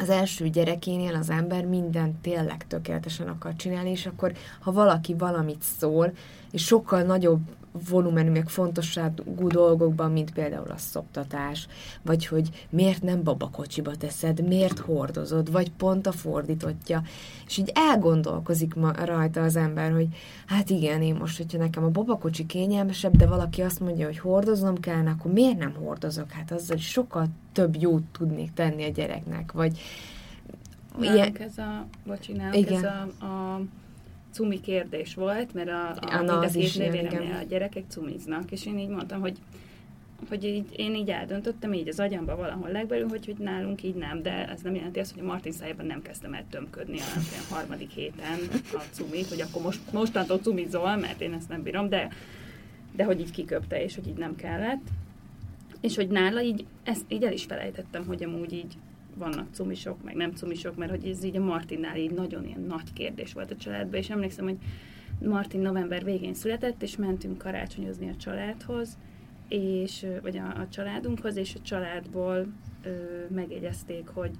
C: az első gyerekénél az ember mindent tényleg tökéletesen akar csinálni, és akkor, ha valaki valamit szól, és sokkal nagyobb volumenű, meg fontosságú dolgokban, mint például a szoptatás, vagy hogy miért nem babakocsiba teszed, miért hordozod, vagy pont a fordítottja. És így elgondolkozik ma rajta az ember, hogy hát igen, én most, hogyha nekem a babakocsi kényelmesebb, de valaki azt mondja, hogy hordoznom kell, akkor miért nem hordozok? Hát azzal sokkal több jót tudnék tenni a gyereknek, vagy
E: ilyen... ez a, bocsi, igen. ez a, a cumi kérdés volt, mert a, a, a mind a két nővéremnél a gyerekek cumiznak, és én így mondtam, hogy hogy így, én így eldöntöttem így az agyamba valahol legbelül, hogy, hogy nálunk így nem, de ez nem jelenti azt, hogy a Martin szájában nem kezdtem el tömködni a harmadik héten a cumit, hogy akkor most, mostantól cumizol, mert én ezt nem bírom, de, de hogy így kiköpte, és hogy így nem kellett. És hogy nála így, ezt így el is felejtettem, hogy amúgy így vannak cumisok, meg nem cumisok, mert hogy ez így a Martinnál így nagyon ilyen nagy kérdés volt a családban, és emlékszem, hogy Martin november végén született, és mentünk karácsonyozni a családhoz, és, vagy a, a családunkhoz, és a családból ö, megjegyezték, hogy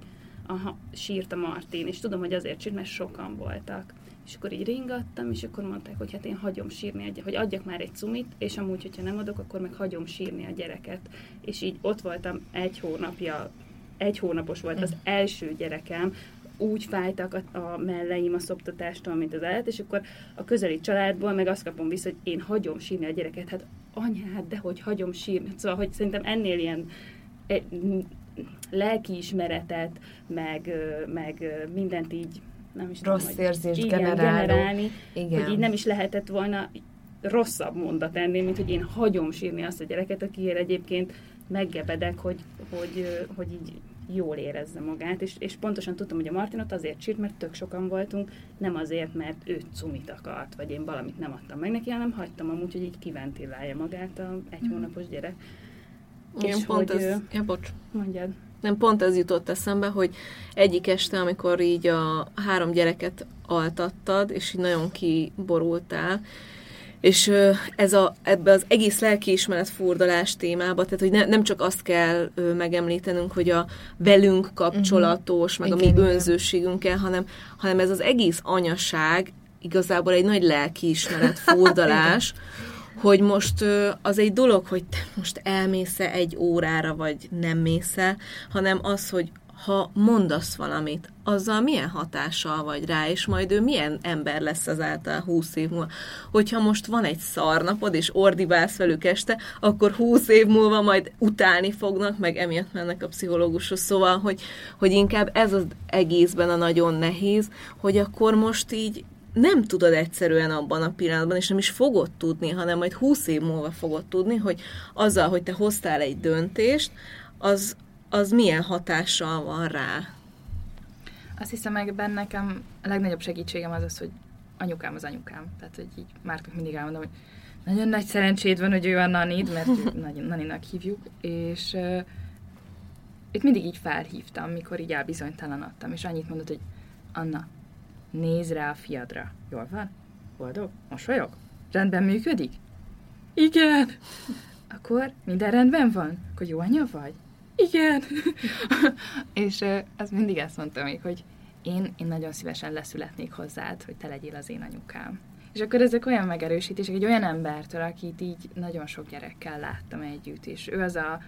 E: aha, sírt a Martin, és tudom, hogy azért sírt, mert sokan voltak. És akkor így ringattam, és akkor mondták, hogy hát én hagyom sírni, hogy adjak már egy cumit, és amúgy, hogyha nem adok, akkor meg hagyom sírni a gyereket. És így ott voltam egy hónapja egy hónapos volt az első gyerekem, úgy fájtak a, a melleim a szoptatástól, mint az elet, és akkor a közeli családból meg azt kapom vissza, hogy én hagyom sírni a gyereket. Hát anyád, de hogy hagyom sírni. Szóval, hogy szerintem ennél ilyen e, lelkiismeretet, meg, meg mindent így nem is
C: Rossz
E: tudom,
C: érzést igen, generáló. generálni,
E: igen. hogy így nem is lehetett volna rosszabb mondat ennél, mint hogy én hagyom sírni azt a gyereket, akiért egyébként meggebedek, hogy, hogy, hogy így jól érezze magát, és, és pontosan tudtam, hogy a Martinot azért sírt, mert tök sokan voltunk, nem azért, mert ő cumit akart, vagy én valamit nem adtam meg neki, hanem hagytam amúgy, hogy így kiventilálja magát a egy mm. hónapos gyerek.
D: Én és pont hogy, ez, ő... ja, bocs.
E: Mondjad.
D: Nem, pont ez jutott eszembe, hogy egyik este, amikor így a három gyereket altattad, és így nagyon kiborultál, és ez a, ebbe az egész lelkiismeret furdalás témába, tehát hogy ne, nem csak azt kell megemlítenünk, hogy a velünk kapcsolatos, uh-huh. meg igen, a mi önzőségünkkel, hanem, hanem ez az egész anyaság igazából egy nagy lelkiismeret furdalás, hogy most az egy dolog, hogy te most elmész egy órára, vagy nem mész hanem az, hogy ha mondasz valamit, azzal milyen hatással vagy rá, és majd ő milyen ember lesz az által húsz év múlva. Hogyha most van egy szarnapod, és ordibálsz velük este, akkor húsz év múlva majd utálni fognak, meg emiatt mennek a pszichológushoz. Szóval, hogy, hogy inkább ez az egészben a nagyon nehéz, hogy akkor most így nem tudod egyszerűen abban a pillanatban, és nem is fogod tudni, hanem majd húsz év múlva fogod tudni, hogy azzal, hogy te hoztál egy döntést, az, az milyen hatással van rá.
F: Azt hiszem, meg benne nekem a legnagyobb segítségem az az, hogy anyukám az anyukám. Tehát, hogy így Márknak mindig elmondom, hogy nagyon nagy szerencséd van, hogy ő a Nanid, mert nagyon Naninak hívjuk, és uh, itt mindig így felhívtam, mikor így elbizonytalanodtam, és annyit mondott, hogy Anna, nézz rá a fiadra. Jól van? Boldog? Mosolyog? Rendben működik? Igen. Akkor minden rendben van? Akkor jó anya vagy? Igen. és az mindig ezt mondtam még, hogy én, én nagyon szívesen leszületnék hozzád, hogy te legyél az én anyukám. És akkor ezek olyan megerősítések egy olyan embertől, akit így nagyon sok gyerekkel láttam együtt, és ő az a,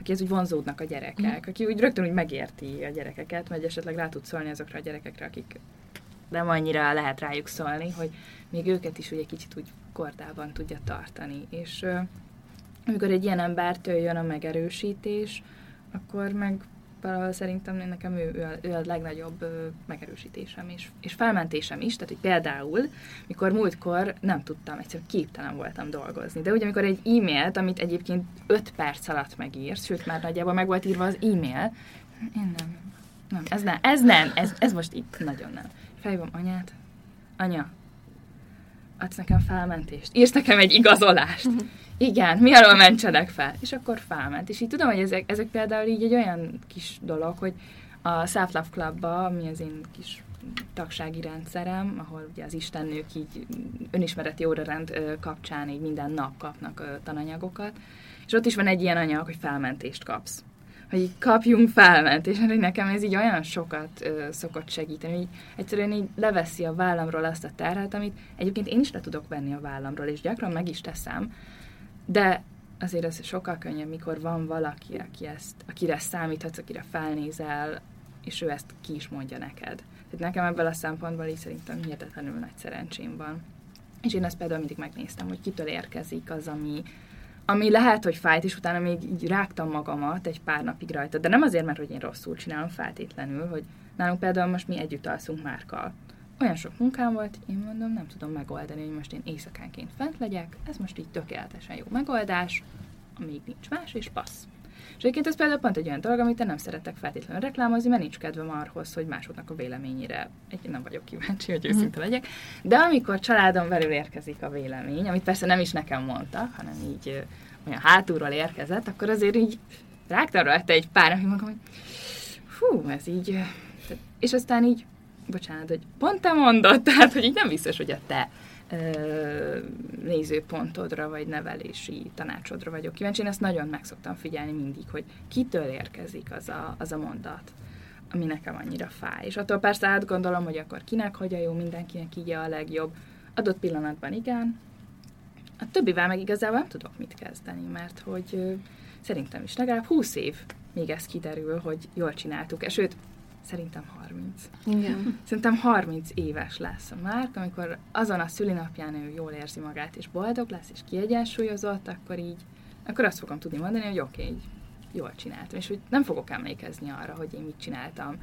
F: aki az úgy vonzódnak a gyerekek, aki úgy rögtön úgy megérti a gyerekeket, vagy esetleg rá tud szólni azokra a gyerekekre, akik nem annyira lehet rájuk szólni, hogy még őket is úgy egy kicsit úgy kordában tudja tartani. És amikor egy ilyen embertől jön a megerősítés, akkor meg szerintem nekem ő, ő, a, ő a legnagyobb megerősítésem és, és felmentésem is, tehát hogy például, mikor múltkor nem tudtam, egyszerűen képtelen voltam dolgozni, de ugye amikor egy e-mailt, amit egyébként 5 perc alatt megírsz, sőt már nagyjából meg volt írva az e-mail, én nem, nem, ez nem, ez nem, ez, ez most itt nagyon nem. Felhívom anyát, anya, adsz nekem felmentést, írsz nekem egy igazolást. Igen, mi alól mentsenek fel? És akkor felment. És így tudom, hogy ezek, ezek például így egy olyan kis dolog, hogy a Self Love Clubba, ami az én kis tagsági rendszerem, ahol ugye az istennők így önismereti órarend kapcsán így minden nap kapnak tananyagokat, és ott is van egy ilyen anyag, hogy felmentést kapsz hogy így kapjunk felmentést, hogy nekem ez így olyan sokat ö, szokott segíteni, hogy egyszerűen így leveszi a vállamról azt a terhet, amit egyébként én is le tudok venni a vállamról, és gyakran meg is teszem, de azért ez sokkal könnyebb, mikor van valaki, aki ezt, akire számíthatsz, akire felnézel, és ő ezt ki is mondja neked. Tehát nekem ebből a szempontból így szerintem hihetetlenül nagy szerencsém van. És én ezt például mindig megnéztem, hogy kitől érkezik az, ami, ami lehet, hogy fájt, és utána még így rágtam magamat egy pár napig rajta. De nem azért, mert hogy én rosszul csinálom feltétlenül, hogy nálunk például most mi együtt alszunk Márkal. Olyan sok munkám volt, én mondom, nem tudom megoldani, hogy most én éjszakánként fent legyek, ez most így tökéletesen jó megoldás, amíg nincs más, és passz. És egyébként ez például pont egy olyan dolog, amit én nem szeretek feltétlenül reklámozni, mert nincs kedvem arhoz, hogy másoknak a véleményére egy nem vagyok kíváncsi, hogy őszinte legyek. De amikor családom belül érkezik a vélemény, amit persze nem is nekem mondtak, hanem így olyan hátulról érkezett, akkor azért így rágtam rajta egy pár napig, mondom, hogy fú, ez így... És aztán így, bocsánat, hogy pont te mondod, tehát, hogy így nem biztos, hogy a te nézőpontodra, vagy nevelési tanácsodra vagyok kíváncsi. Én ezt nagyon meg szoktam figyelni mindig, hogy kitől érkezik az a, az a mondat, ami nekem annyira fáj. És attól persze átgondolom, hogy akkor kinek hogy a jó, mindenkinek így a legjobb. Adott pillanatban igen, a többivel meg igazából nem tudok mit kezdeni, mert hogy szerintem is legalább 20 év, még ez kiderül, hogy jól csináltuk. És sőt, Szerintem 30.
C: Igen.
F: Szerintem 30 éves lesz a Márk, amikor azon a szülinapján ő jól érzi magát, és boldog lesz, és kiegyensúlyozott, akkor így, akkor azt fogom tudni mondani, hogy oké, okay, jól csináltam, és hogy nem fogok emlékezni arra, hogy én mit csináltam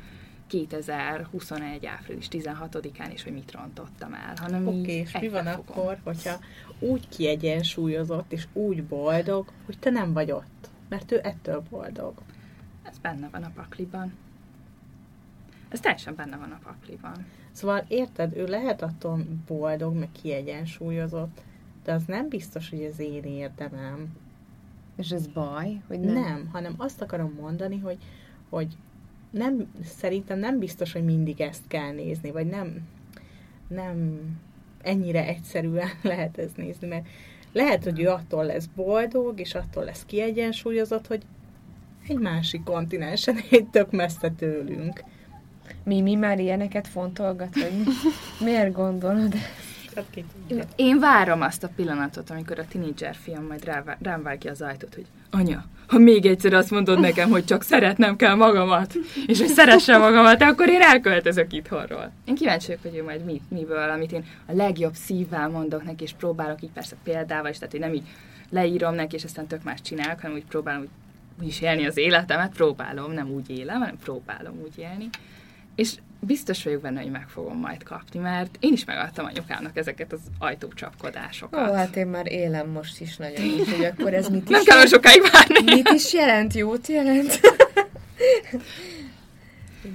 F: 2021. április 16-án, és hogy mit rontottam el, hanem
B: Oké, okay, és mi van fogom. akkor, hogyha úgy kiegyensúlyozott, és úgy boldog, hogy te nem vagy ott, mert ő ettől boldog.
F: Ez benne van a pakliban. Ez teljesen benne van a pakliban.
B: Szóval érted, ő lehet attól boldog, meg kiegyensúlyozott, de az nem biztos, hogy az én érdemem.
C: És ez baj, hogy nem?
B: Nem, hanem azt akarom mondani, hogy, hogy nem, szerintem nem biztos, hogy mindig ezt kell nézni, vagy nem, nem ennyire egyszerűen lehet ezt nézni, mert lehet, hogy ő attól lesz boldog, és attól lesz kiegyensúlyozott, hogy egy másik kontinensen, egy tök messze tőlünk.
C: Mi, mi már ilyeneket fontolgat, vagy miért gondolod?
F: Én várom azt a pillanatot, amikor a tinédzser fiam majd rá, rám vágja az ajtót, hogy anya, ha még egyszer azt mondod nekem, hogy csak szeretnem kell magamat, és hogy szeressem magamat, akkor én elköltözök itthonról. Én kíváncsi vagyok, hogy ő majd mit, miből, amit én a legjobb szívvel mondok neki, és próbálok így persze példával is, tehát hogy nem így leírom neki, és aztán tök más csinálok, hanem úgy próbálom úgy, úgy is élni az életemet, próbálom, nem úgy élem, hanem próbálom úgy élni. És biztos vagyok benne, hogy meg fogom majd kapni, mert én is megadtam anyukámnak ezeket az ajtócsapkodásokat.
C: Ó, hát én már élem most is nagyon így, hogy akkor ez mit
F: Nem
C: is
F: kell olyan sokáig várni.
C: Mit is jelent? Jót jelent?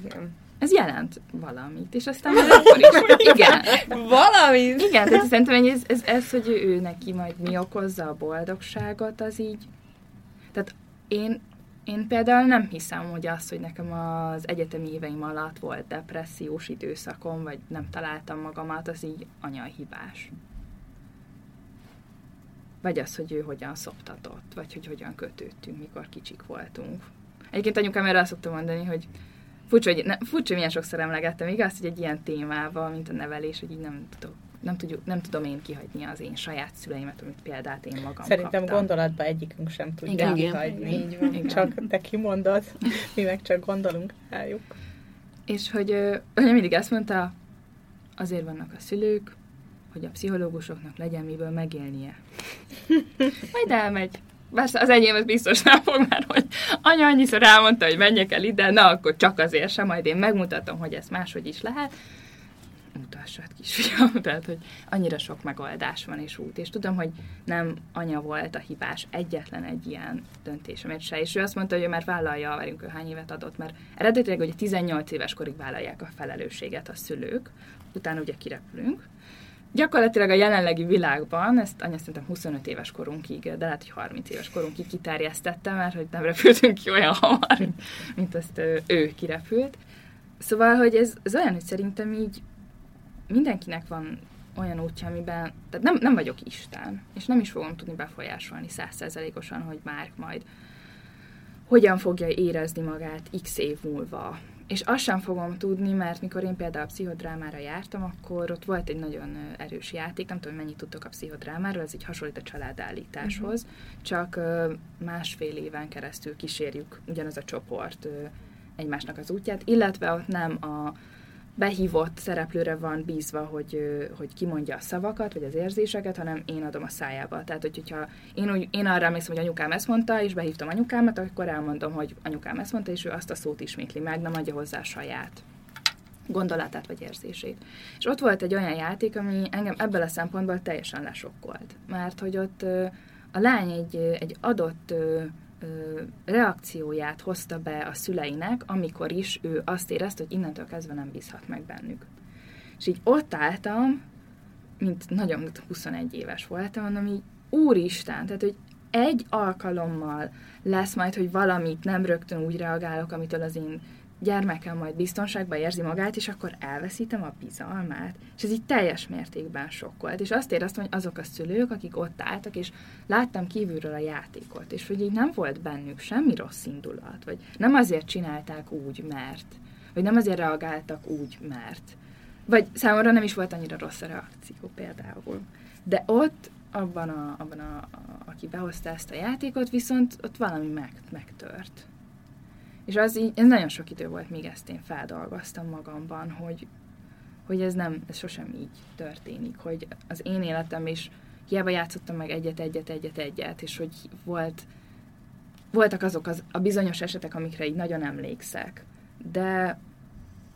C: Igen.
F: Ez jelent valamit, és aztán már akkor is, igen.
C: Valamit?
F: Igen, tehát szerintem hogy ez, ez, ez, hogy ő, ő neki majd mi okozza a boldogságot, az így... Tehát én, én például nem hiszem, hogy az, hogy nekem az egyetemi éveim alatt volt depressziós időszakom, vagy nem találtam magamat, az így anyahibás. Vagy az, hogy ő hogyan szoptatott, vagy hogy hogyan kötődtünk, mikor kicsik voltunk. Egyébként anyukám erre azt szokta mondani, hogy furcsa, hogy, ne, furcsa, hogy milyen sokszor emlegettem, igaz, hogy egy ilyen témával, mint a nevelés, hogy így nem tudok nem, tudjuk, nem tudom én kihagyni az én saját szüleimet, amit példát én magam
B: Szerintem
F: kaptam.
B: gondolatban egyikünk sem tudja
F: Igen.
B: kihagyni.
C: Így van.
B: Igen. Csak te kimondod, mi meg csak gondolunk rájuk.
F: És hogy anya mindig azt mondta, azért vannak a szülők, hogy a pszichológusoknak legyen miből megélnie. Majd elmegy. Persze az enyém az biztos nem fog már, hogy anya annyiszor elmondta, hogy menjek el ide, na akkor csak azért sem, majd én megmutatom, hogy ezt máshogy is lehet. Mutassad, kisfiam. Tehát, hogy annyira sok megoldás van és út. És tudom, hogy nem anya volt a hibás egyetlen egy ilyen döntésemért se. És ő azt mondta, hogy ő már vállalja, velünk ő hány évet adott, mert eredetileg hogy 18 éves korig vállalják a felelősséget a szülők, utána ugye kirepülünk. Gyakorlatilag a jelenlegi világban, ezt anya szerintem 25 éves korunkig, de lehet, hogy 30 éves korunkig kiterjesztette, mert hogy nem repültünk ki olyan hamar, mint azt ő kirepült. Szóval, hogy ez, ez olyan, hogy szerintem így mindenkinek van olyan útja, amiben, tehát nem, nem vagyok Isten, és nem is fogom tudni befolyásolni százszerzelékosan, hogy már majd hogyan fogja érezni magát x év múlva. És azt sem fogom tudni, mert mikor én például a pszichodrámára jártam, akkor ott volt egy nagyon erős játék, nem tudom, mennyit tudtok a pszichodrámáról, ez így hasonlít a családállításhoz, uh-huh. csak másfél éven keresztül kísérjük ugyanaz a csoport egymásnak az útját, illetve ott nem a behívott szereplőre van bízva, hogy, hogy kimondja a szavakat, vagy az érzéseket, hanem én adom a szájába. Tehát, hogy, hogyha én, úgy, én arra emlékszem, hogy anyukám ezt mondta, és behívtam anyukámat, akkor elmondom, hogy anyukám ezt mondta, és ő azt a szót ismétli meg, nem adja hozzá saját gondolatát vagy érzését. És ott volt egy olyan játék, ami engem ebből a szempontból teljesen lesokkolt. Mert hogy ott a lány egy, egy adott reakcióját hozta be a szüleinek, amikor is ő azt érezte, hogy innentől kezdve nem bízhat meg bennük. És így ott álltam, mint nagyon 21 éves voltam, mondom így, úristen, tehát, hogy egy alkalommal lesz majd, hogy valamit nem rögtön úgy reagálok, amitől az én gyermekem majd biztonságban érzi magát, és akkor elveszítem a bizalmát. És ez így teljes mértékben sokkolt. És azt éreztem, hogy azok a szülők, akik ott álltak, és láttam kívülről a játékot, és hogy így nem volt bennük semmi rossz indulat, vagy nem azért csinálták úgy, mert, vagy nem azért reagáltak úgy, mert. Vagy számomra nem is volt annyira rossz a reakció például. De ott, abban, a, abban a, a, aki behozta ezt a játékot, viszont ott valami meg, megtört. És az így, ez nagyon sok idő volt, míg ezt én feldolgoztam magamban, hogy, hogy ez nem, ez sosem így történik, hogy az én életem is hiába játszottam meg egyet, egyet, egyet, egyet, és hogy volt, voltak azok az, a bizonyos esetek, amikre így nagyon emlékszek, de,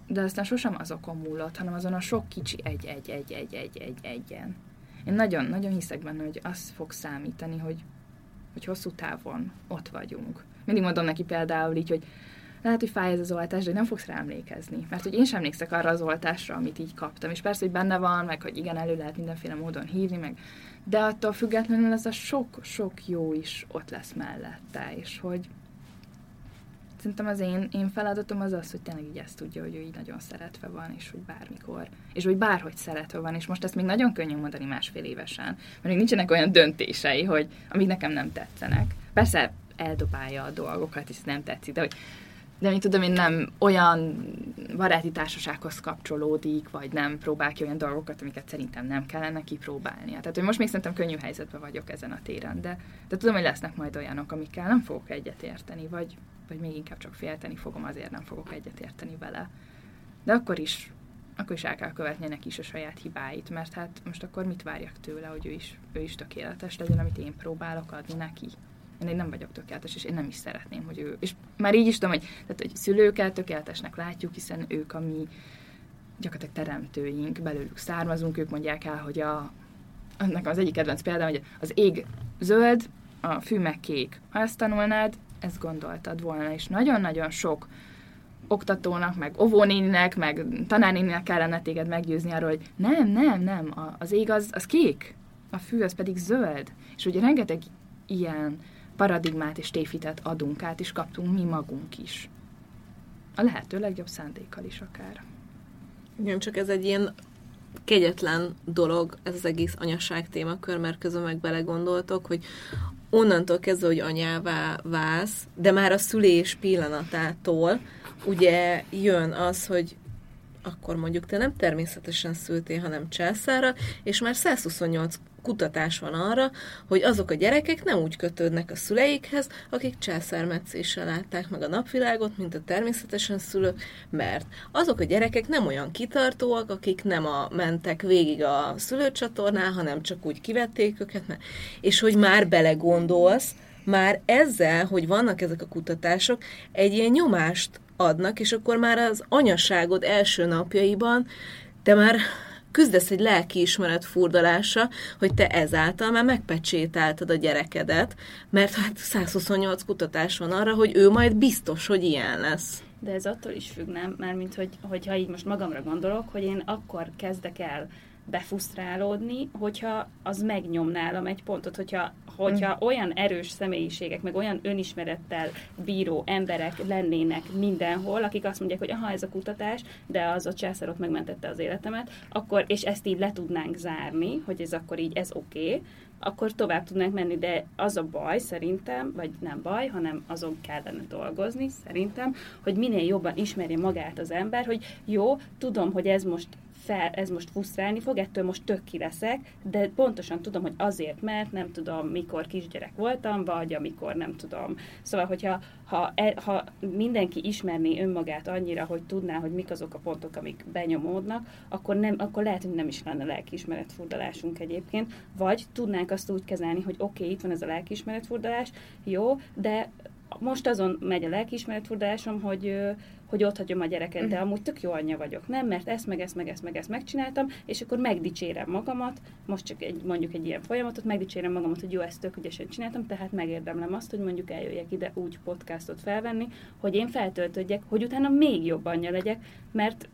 F: de aztán sosem azokon múlott, hanem azon a sok kicsi egy, egy, egy, egy, egy, egy, egyen. Én nagyon, nagyon hiszek benne, hogy az fog számítani, hogy, hogy hosszú távon ott vagyunk. Mindig mondom neki például így, hogy lehet, hogy fáj ez az oltás, de nem fogsz rá emlékezni. Mert hogy én sem emlékszek arra az oltásra, amit így kaptam. És persze, hogy benne van, meg hogy igen, elő lehet mindenféle módon hívni, meg de attól függetlenül ez a sok-sok jó is ott lesz mellette, és hogy szerintem az én, én feladatom az az, hogy tényleg így ezt tudja, hogy ő így nagyon szeretve van, és hogy bármikor, és hogy bárhogy szeretve van, és most ezt még nagyon könnyű mondani másfél évesen, mert még nincsenek olyan döntései, hogy amik nekem nem tetszenek. Persze eldobálja a dolgokat, és nem tetszik, de hogy de én tudom, én nem olyan baráti társasághoz kapcsolódik, vagy nem próbál ki olyan dolgokat, amiket szerintem nem kellene kipróbálnia. Tehát, hogy most még szerintem könnyű helyzetben vagyok ezen a téren, de, de tudom, hogy lesznek majd olyanok, amikkel nem fogok egyetérteni, vagy, vagy még inkább csak félteni fogom, azért nem fogok egyetérteni vele. De akkor is, akkor is el kell követnie neki is a saját hibáit, mert hát most akkor mit várjak tőle, hogy ő is, ő is tökéletes legyen, amit én próbálok adni neki. én nem vagyok tökéletes, és én nem is szeretném, hogy ő, és már így is tudom, hogy, tehát, hogy szülőket tökéletesnek látjuk, hiszen ők a mi gyakorlatilag teremtőink, belőlük származunk, ők mondják el, hogy a, annak az egyik kedvenc példám, hogy az ég zöld, a fű meg kék. Ha ezt tanulnád, ezt gondoltad volna, és nagyon-nagyon sok oktatónak, meg óvónéninek, meg tanárnéninek kellene téged meggyőzni arról, hogy nem, nem, nem, az ég az, az kék, a fű az pedig zöld. És ugye rengeteg ilyen paradigmát és téfitet adunk át, és kaptunk mi magunk is. A lehető legjobb szándékkal is akár.
D: Igen, csak ez egy ilyen kegyetlen dolog, ez az egész anyasság témakör, mert közben meg belegondoltok, hogy onnantól kezdve, hogy anyává válsz, de már a szülés pillanatától ugye jön az, hogy akkor mondjuk te nem természetesen szültél, hanem császára, és már 128 kutatás van arra, hogy azok a gyerekek nem úgy kötődnek a szüleikhez, akik császármetszéssel látták meg a napvilágot, mint a természetesen szülők, mert azok a gyerekek nem olyan kitartóak, akik nem a, mentek végig a szülőcsatornán, hanem csak úgy kivették őket, és hogy már belegondolsz, már ezzel, hogy vannak ezek a kutatások, egy ilyen nyomást adnak, és akkor már az anyaságod első napjaiban te már küzdesz egy lelkiismeret furdalása, hogy te ezáltal már megpecsétáltad a gyerekedet, mert hát 128 kutatás van arra, hogy ő majd biztos, hogy ilyen lesz.
E: De ez attól is függ, nem? Mármint, hogy, hogyha így most magamra gondolok, hogy én akkor kezdek el befusztrálódni, hogyha az megnyom nálam egy pontot, hogyha, hogyha mm. olyan erős személyiségek, meg olyan önismerettel bíró emberek lennének mindenhol, akik azt mondják, hogy aha, ez a kutatás, de az a császárot megmentette az életemet, akkor, és ezt így le tudnánk zárni, hogy ez akkor így, ez oké, okay, akkor tovább tudnánk menni, de az a baj szerintem, vagy nem baj, hanem azon kellene dolgozni szerintem, hogy minél jobban ismerje magát az ember, hogy jó, tudom, hogy ez most fel, ez most fusztrálni fog, ettől most tök ki leszek, de pontosan tudom, hogy azért, mert nem tudom, mikor kisgyerek voltam, vagy amikor nem tudom. Szóval, hogyha ha, e, ha mindenki ismerné önmagát annyira, hogy tudná, hogy mik azok a pontok, amik benyomódnak, akkor, nem, akkor lehet, hogy nem is lenne lelkiismeretfurdalásunk egyébként, vagy tudnánk azt úgy kezelni, hogy oké, okay, itt van ez a lelkiismeretfurdalás, jó, de most azon megy a lelkiismeretfordásom, hogy, hogy ott hagyom a gyereket, de mm. amúgy tök jó anyja vagyok, nem? Mert ezt, meg ezt, meg ezt, meg ezt megcsináltam, és akkor megdicsérem magamat, most csak egy, mondjuk egy ilyen folyamatot, megdicsérem magamat, hogy jó, ezt tök ügyesen csináltam, tehát megérdemlem azt, hogy mondjuk eljöjjek ide úgy podcastot felvenni, hogy én feltöltődjek, hogy utána még jobb anyja legyek, mert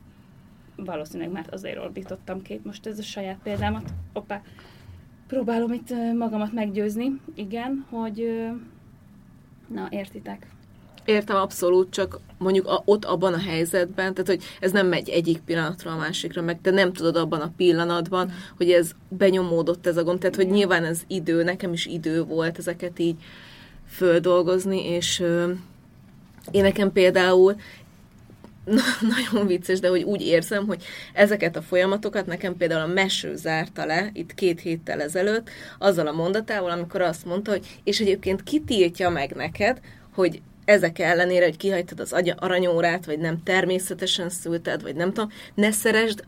E: valószínűleg már azért ordítottam két, most ez a saját példámat, opa, próbálom itt magamat meggyőzni, igen, hogy Na, értitek.
D: Értem abszolút, csak mondjuk a, ott abban a helyzetben, tehát hogy ez nem megy egyik pillanatra a másikra, meg te nem tudod abban a pillanatban, mm. hogy ez benyomódott ez a gond, tehát hogy nyilván ez idő, nekem is idő volt ezeket így földolgozni, és ö, én nekem például nagyon vicces, de hogy úgy érzem, hogy ezeket a folyamatokat nekem például a meső zárta le, itt két héttel ezelőtt, azzal a mondatával, amikor azt mondta, hogy és egyébként kitiltja meg neked, hogy ezek ellenére, hogy kihagytad az aranyórát, vagy nem természetesen szülted, vagy nem tudom, ne szeresd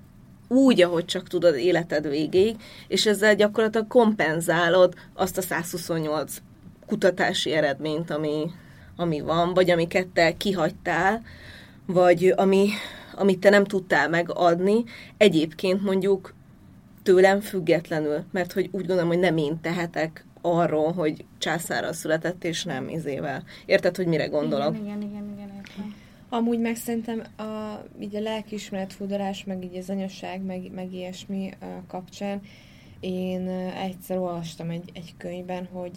D: úgy, ahogy csak tudod életed végéig, és ezzel gyakorlatilag kompenzálod azt a 128 kutatási eredményt, ami, ami van, vagy amiket te kihagytál, vagy ami, amit te nem tudtál megadni, egyébként mondjuk tőlem függetlenül, mert hogy úgy gondolom, hogy nem én tehetek arról, hogy császára született, és nem izével. Érted, hogy mire gondolok?
E: Igen, igen, igen, igen értem.
C: Amúgy meg szerintem a, így a lelkiismeretfudalás, meg így az anyasság, meg, meg ilyesmi a kapcsán, én egyszer olvastam egy, egy könyvben, hogy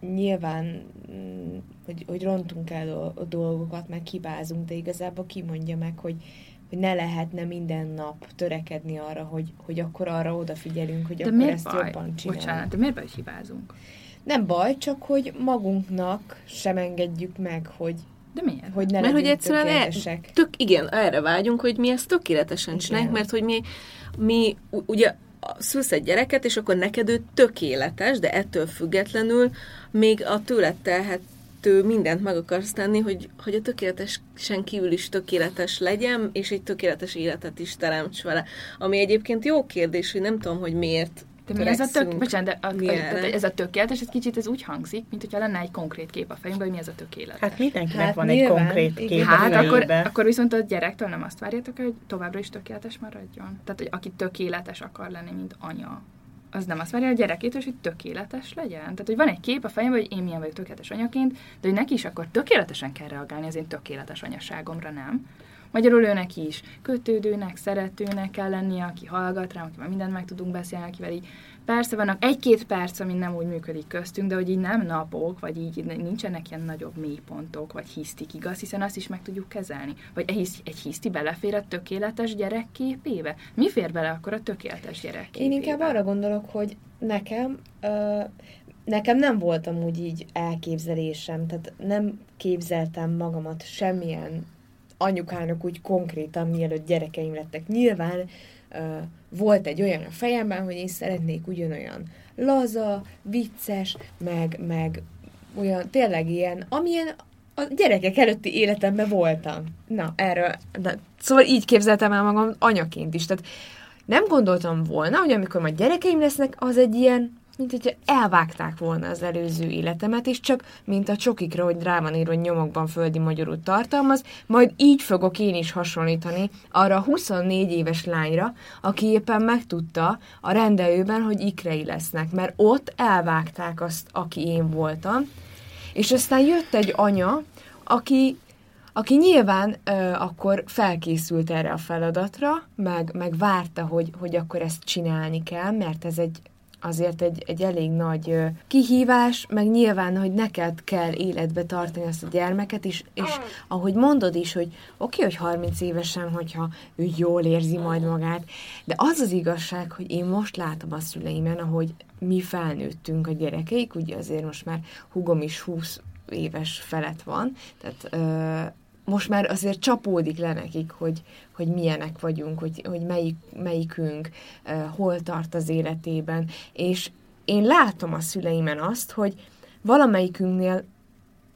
C: nyilván, mm, hogy, hogy rontunk el a dolgokat, meg kibázunk, de igazából kimondja meg, hogy, hogy ne lehetne minden nap törekedni arra, hogy, hogy akkor arra odafigyelünk, hogy
F: de
C: akkor
F: miért
C: ezt
F: baj?
C: jobban csináljuk.
F: Bocsánat, de miért baj, hogy hibázunk?
C: Nem baj, csak hogy magunknak sem engedjük meg, hogy
F: de miért?
C: Hogy ne
D: mert hogy egyszerűen
C: e,
D: tök, igen, erre vágyunk, hogy mi ezt tökéletesen igen. csináljuk, mert hogy mi, mi ugye szülsz egy gyereket, és akkor neked ő tökéletes, de ettől függetlenül még a tőled telhető mindent meg akarsz tenni, hogy, hogy a tökéletesen kívül is tökéletes legyen, és egy tökéletes életet is teremts vele. Ami egyébként jó kérdés, hogy nem tudom, hogy miért
F: De mi ez a tök, bocsánat, de a, a, ez a tökéletes, ez kicsit ez úgy hangzik, mint hogyha lenne egy konkrét kép a fejünkben, hogy mi ez a tökéletes.
B: Hát mindenkinek
C: Hát
B: van egy
C: nyilván,
B: konkrét
C: igen.
B: kép a
F: Hát akkor,
B: fejébe.
F: akkor viszont a gyerektől nem azt várjátok, hogy továbbra is tökéletes maradjon. Tehát, hogy aki tökéletes akar lenni, mint anya, az nem azt várja a gyerekétől, hogy tökéletes legyen. Tehát, hogy van egy kép a fejemben, hogy én milyen vagyok tökéletes anyaként, de hogy neki is akkor tökéletesen kell reagálni az én tökéletes anyaságomra, nem? Magyarul őnek is kötődőnek, szeretőnek kell lennie, aki hallgat rám, akivel mindent meg tudunk beszélni, akivel így persze vannak egy-két perc, ami nem úgy működik köztünk, de hogy így nem napok, vagy így nincsenek ilyen nagyobb mélypontok, vagy hisztik, igaz, hiszen azt is meg tudjuk kezelni. Vagy egy, egy hiszti belefér a tökéletes gyerek képébe? Mi fér bele akkor a tökéletes gyerek képébe?
C: Én inkább arra gondolok, hogy nekem, ö, nekem nem volt amúgy így elképzelésem, tehát nem képzeltem magamat semmilyen anyukának úgy konkrétan, mielőtt gyerekeim lettek. Nyilván volt egy olyan a fejemben, hogy én szeretnék ugyanolyan laza, vicces, meg, meg olyan tényleg ilyen, amilyen a gyerekek előtti életemben voltam. Na, erről. De, szóval így képzeltem el magam anyaként is. Tehát nem gondoltam volna, hogy amikor majd gyerekeim lesznek, az egy ilyen, mint hogyha elvágták volna az előző életemet, és csak, mint a csokikra, hogy rá van írva, hogy nyomokban földi magyarul tartalmaz, majd így fogok én is hasonlítani arra a 24 éves lányra, aki éppen megtudta a rendelőben, hogy ikrei lesznek, mert ott elvágták azt, aki én voltam, és aztán jött egy anya, aki, aki nyilván ö, akkor felkészült erre a feladatra, meg, meg várta, hogy, hogy akkor ezt csinálni kell, mert ez egy azért egy, egy elég nagy kihívás, meg nyilván, hogy neked kell életbe tartani azt a gyermeket is, és ahogy mondod is, hogy oké, hogy 30 évesen, hogyha ő jól érzi majd magát, de az az igazság, hogy én most látom a szüleimen, ahogy mi felnőttünk a gyerekeik, ugye azért most már hugom is 20 éves felett van, tehát ö, most már azért csapódik le nekik, hogy, hogy milyenek vagyunk, hogy, hogy melyik, melyikünk uh, hol tart az életében, és én látom a szüleimen azt, hogy valamelyikünknél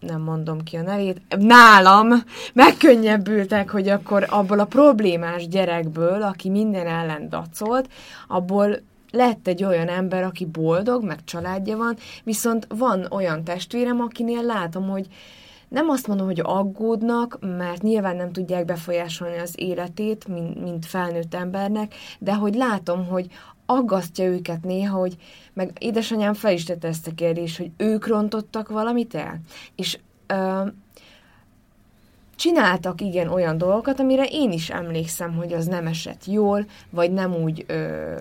C: nem mondom ki a nevét, nálam megkönnyebbültek, hogy akkor abból a problémás gyerekből, aki minden ellen dacolt, abból lett egy olyan ember, aki boldog, meg családja van, viszont van olyan testvérem, akinél látom, hogy nem azt mondom, hogy aggódnak, mert nyilván nem tudják befolyásolni az életét, mint, mint felnőtt embernek, de hogy látom, hogy aggasztja őket néha, hogy meg édesanyám fel is tette ezt a kérdést, hogy ők rontottak valamit el. És ö, csináltak igen olyan dolgokat, amire én is emlékszem, hogy az nem esett jól, vagy nem úgy ö,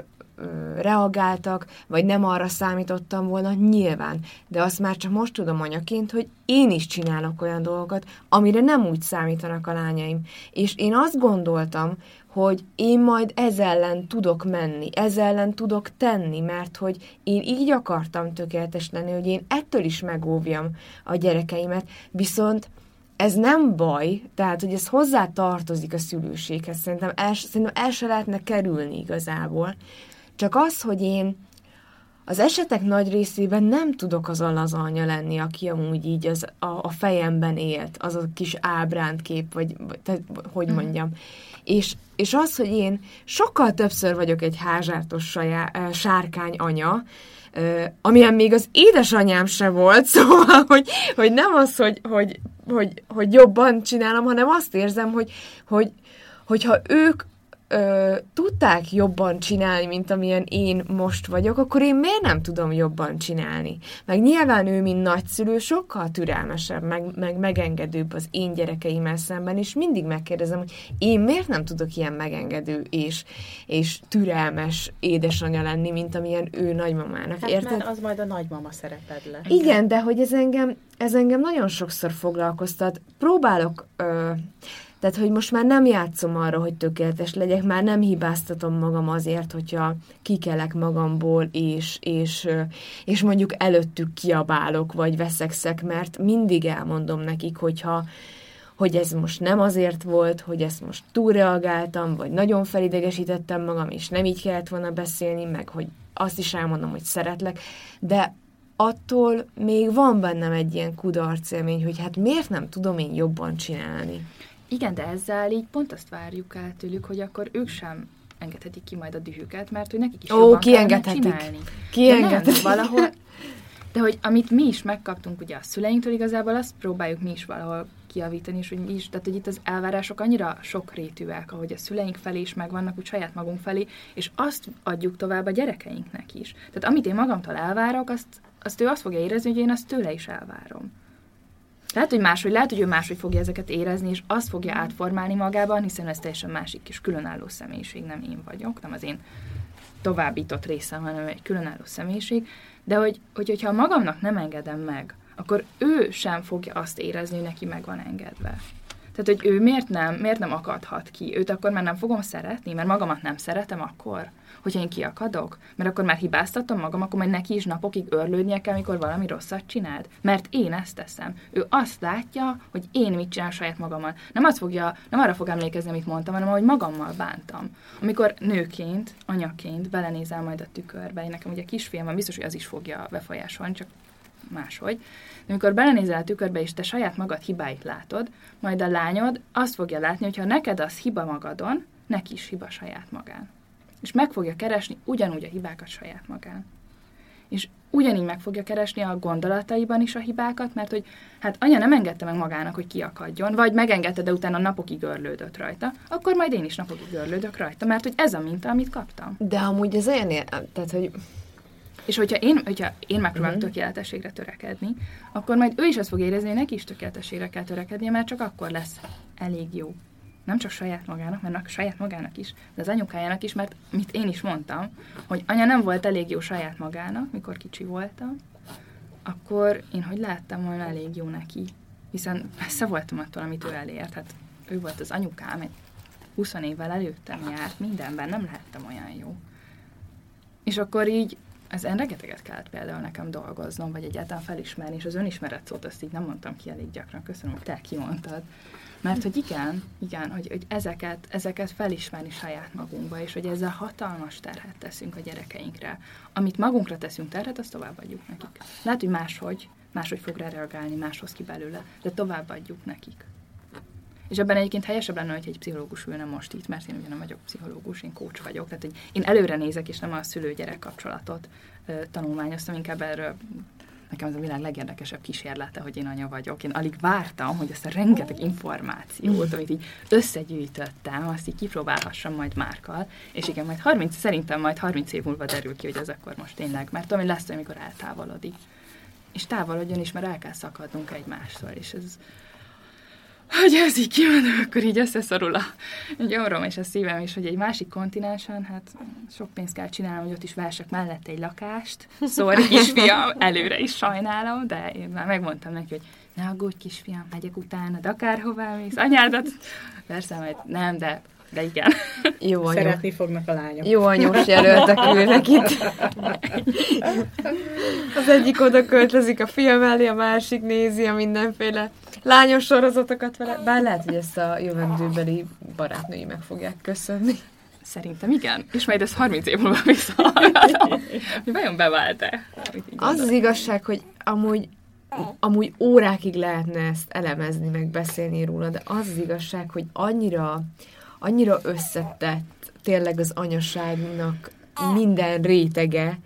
C: reagáltak, vagy nem arra számítottam volna, nyilván. De azt már csak most tudom anyaként, hogy én is csinálok olyan dolgokat, amire nem úgy számítanak a lányaim. És én azt gondoltam, hogy én majd ez ellen tudok menni, ez ellen tudok tenni, mert hogy én így akartam tökéletes lenni, hogy én ettől is megóvjam a gyerekeimet, viszont ez nem baj, tehát, hogy ez hozzá tartozik a szülőséghez, szerintem el, szerintem el se lehetne kerülni igazából. Csak az, hogy én az esetek nagy részében nem tudok az az anya lenni, aki amúgy így az, a, a fejemben élt, az a kis ábrántkép, vagy, vagy tehát, hogy mondjam. És, és az, hogy én sokkal többször vagyok egy házsártos sajá, sárkány anya, amilyen még az édesanyám se volt, szóval, hogy, hogy nem az, hogy, hogy, hogy, hogy jobban csinálom, hanem azt érzem, hogy, hogy hogyha ők ö, tudták jobban csinálni, mint amilyen én most vagyok, akkor én miért nem tudom jobban csinálni? Meg nyilván ő, mint nagyszülő, sokkal türelmesebb, meg, meg megengedőbb az én gyerekeimmel szemben, és mindig megkérdezem, hogy én miért nem tudok ilyen megengedő és, és türelmes édesanyja lenni, mint amilyen ő nagymamának.
B: Hát
C: Érted?
B: mert az majd a nagymama szereped lesz.
C: Igen, de hogy ez engem, ez engem nagyon sokszor foglalkoztat. Próbálok, ö, tehát hogy most már nem játszom arra, hogy tökéletes legyek, már nem hibáztatom magam azért, hogyha kikelek magamból, és, és, és mondjuk előttük kiabálok, vagy veszekszek, mert mindig elmondom nekik, hogyha hogy ez most nem azért volt, hogy ezt most túlreagáltam, vagy nagyon felidegesítettem magam, és nem így kellett volna beszélni, meg hogy azt is elmondom, hogy szeretlek, de attól még van bennem egy ilyen kudarcélmény, hogy hát miért nem tudom én jobban csinálni.
F: Igen, de ezzel így pont azt várjuk el tőlük, hogy akkor ők sem engedhetik ki majd a dühüket, mert hogy nekik is
C: Ó,
F: jobban
C: kiengedhetik.
F: csinálni.
C: Kiengedhetik.
F: De nem, valahol, de hogy amit mi is megkaptunk ugye a szüleinktől, igazából azt próbáljuk mi is valahol kiavítani, és hogy mi is, tehát hogy itt az elvárások annyira sokrétűek, ahogy a szüleink felé is megvannak, úgy saját magunk felé, és azt adjuk tovább a gyerekeinknek is. Tehát amit én magamtól elvárok, azt, azt ő azt fogja érezni, hogy én azt tőle is elvárom. Lehet, hogy máshogy, lehet, hogy ő máshogy fogja ezeket érezni, és azt fogja átformálni magában, hiszen ez teljesen másik és különálló személyiség, nem én vagyok, nem az én továbbított részem, hanem egy különálló személyiség, de hogy, hogy, hogyha magamnak nem engedem meg, akkor ő sem fogja azt érezni, hogy neki meg van engedve. Tehát, hogy ő miért nem, miért nem akadhat ki? Őt akkor már nem fogom szeretni, mert magamat nem szeretem akkor? Hogyha én kiakadok? Mert akkor már hibáztatom magam, akkor majd neki is napokig örlődnie kell, amikor valami rosszat csinált. Mert én ezt teszem. Ő azt látja, hogy én mit csinál saját magammal. Nem, azt fogja, nem arra fog emlékezni, amit mondtam, hanem hogy magammal bántam. Amikor nőként, anyaként belenézel majd a tükörbe, én nekem ugye kisfiam van, biztos, hogy az is fogja befolyásolni, csak máshogy. De amikor belenézel a tükörbe, és te saját magad hibáit látod, majd a lányod azt fogja látni, hogy ha neked az hiba magadon, neki is hiba saját magán. És meg fogja keresni ugyanúgy a hibákat saját magán. És ugyanígy meg fogja keresni a gondolataiban is a hibákat, mert hogy hát anya nem engedte meg magának, hogy kiakadjon, vagy megengedte, de utána napokig örlődött rajta, akkor majd én is napokig örlődök rajta, mert hogy ez a minta, amit kaptam.
C: De amúgy ez olyan, tehát hogy
F: És hogyha én, hogyha én megpróbálok uh-huh. tökéletességre törekedni, akkor majd ő is azt fog érezni, hogy neki is tökéletességre kell törekednie, mert csak akkor lesz elég jó. Nem csak saját magának, mert saját magának is, de az anyukájának is, mert mit én is mondtam, hogy anya nem volt elég jó saját magának, mikor kicsi voltam, akkor én hogy láttam volna elég jó neki. Hiszen messze voltam attól, amit ő elért. Hát ő volt az anyukám, egy 20 évvel előttem járt, mindenben nem lehettem olyan jó. És akkor így ezen rengeteget kellett például nekem dolgoznom, vagy egyáltalán felismerni, és az önismeret szót azt így nem mondtam ki elég gyakran, köszönöm, hogy te kimondtad. Mert hogy igen, igen, hogy, hogy ezeket, ezeket felismerni saját magunkba, és hogy ezzel hatalmas terhet teszünk a gyerekeinkre. Amit magunkra teszünk terhet, azt továbbadjuk nekik. Lehet, hogy máshogy, máshogy fog rá reagálni, máshoz ki belőle, de továbbadjuk nekik. És ebben egyébként helyesebb lenne, hogy egy pszichológus ülne most itt, mert én ugye nem vagyok pszichológus, én coach vagyok, tehát hogy én előre nézek, és nem a szülő-gyerek kapcsolatot ö, tanulmányoztam, inkább erről nekem ez a világ legérdekesebb kísérlete, hogy én anya vagyok. Én alig vártam, hogy ezt a rengeteg információt, amit így összegyűjtöttem, azt így kipróbálhassam majd Márkal, és igen, majd 30, szerintem majd 30 év múlva derül ki, hogy ez akkor most tényleg, mert tudom, hogy lesz, amikor eltávolodik. És távolodjon is, mert el kell szakadnunk egymástól, és ez, hogy ez így kijön, akkor így összeszorul a gyomrom és a szívem is, hogy egy másik kontinensen, hát sok pénzt kell csinálnom, hogy ott is vássak mellett egy lakást. Szóval kisfiam, előre is sajnálom, de én már megmondtam neki, hogy ne aggódj kisfiam, megyek utána, de akárhová mész, anyádat. Persze, majd nem, de, de igen.
C: jó anyó.
B: Szeretni fognak a lányok.
C: Jó anyós jelöltek ülnek itt. Az egyik oda költözik a fia mellé, a másik nézi a mindenféle lányos sorozatokat vele. Bár lehet, hogy ezt a jövendőbeli barátnői meg fogják köszönni.
F: Szerintem igen, és majd ez 30 év múlva visszahallgatom, hogy vajon bevált-e?
C: Az az igazság, hogy amúgy, amúgy órákig lehetne ezt elemezni, meg beszélni róla, de az az igazság, hogy annyira, annyira összetett tényleg az anyaságnak minden rétege,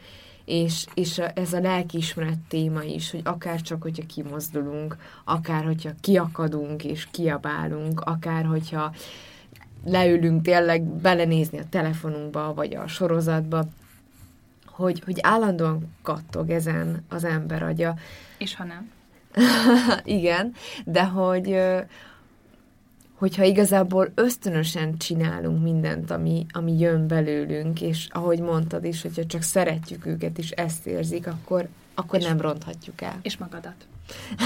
C: és, és a, ez a lelkiismeret téma is, hogy akár csak, hogyha kimozdulunk, akár, hogyha kiakadunk és kiabálunk, akár, hogyha leülünk tényleg belenézni a telefonunkba, vagy a sorozatba, hogy, hogy állandóan kattog ezen az ember agya.
F: És ha nem?
C: Igen, de hogy hogyha igazából ösztönösen csinálunk mindent, ami, ami jön belőlünk, és ahogy mondtad is, hogyha csak szeretjük őket, és ezt érzik, akkor, akkor nem ronthatjuk el.
F: És magadat.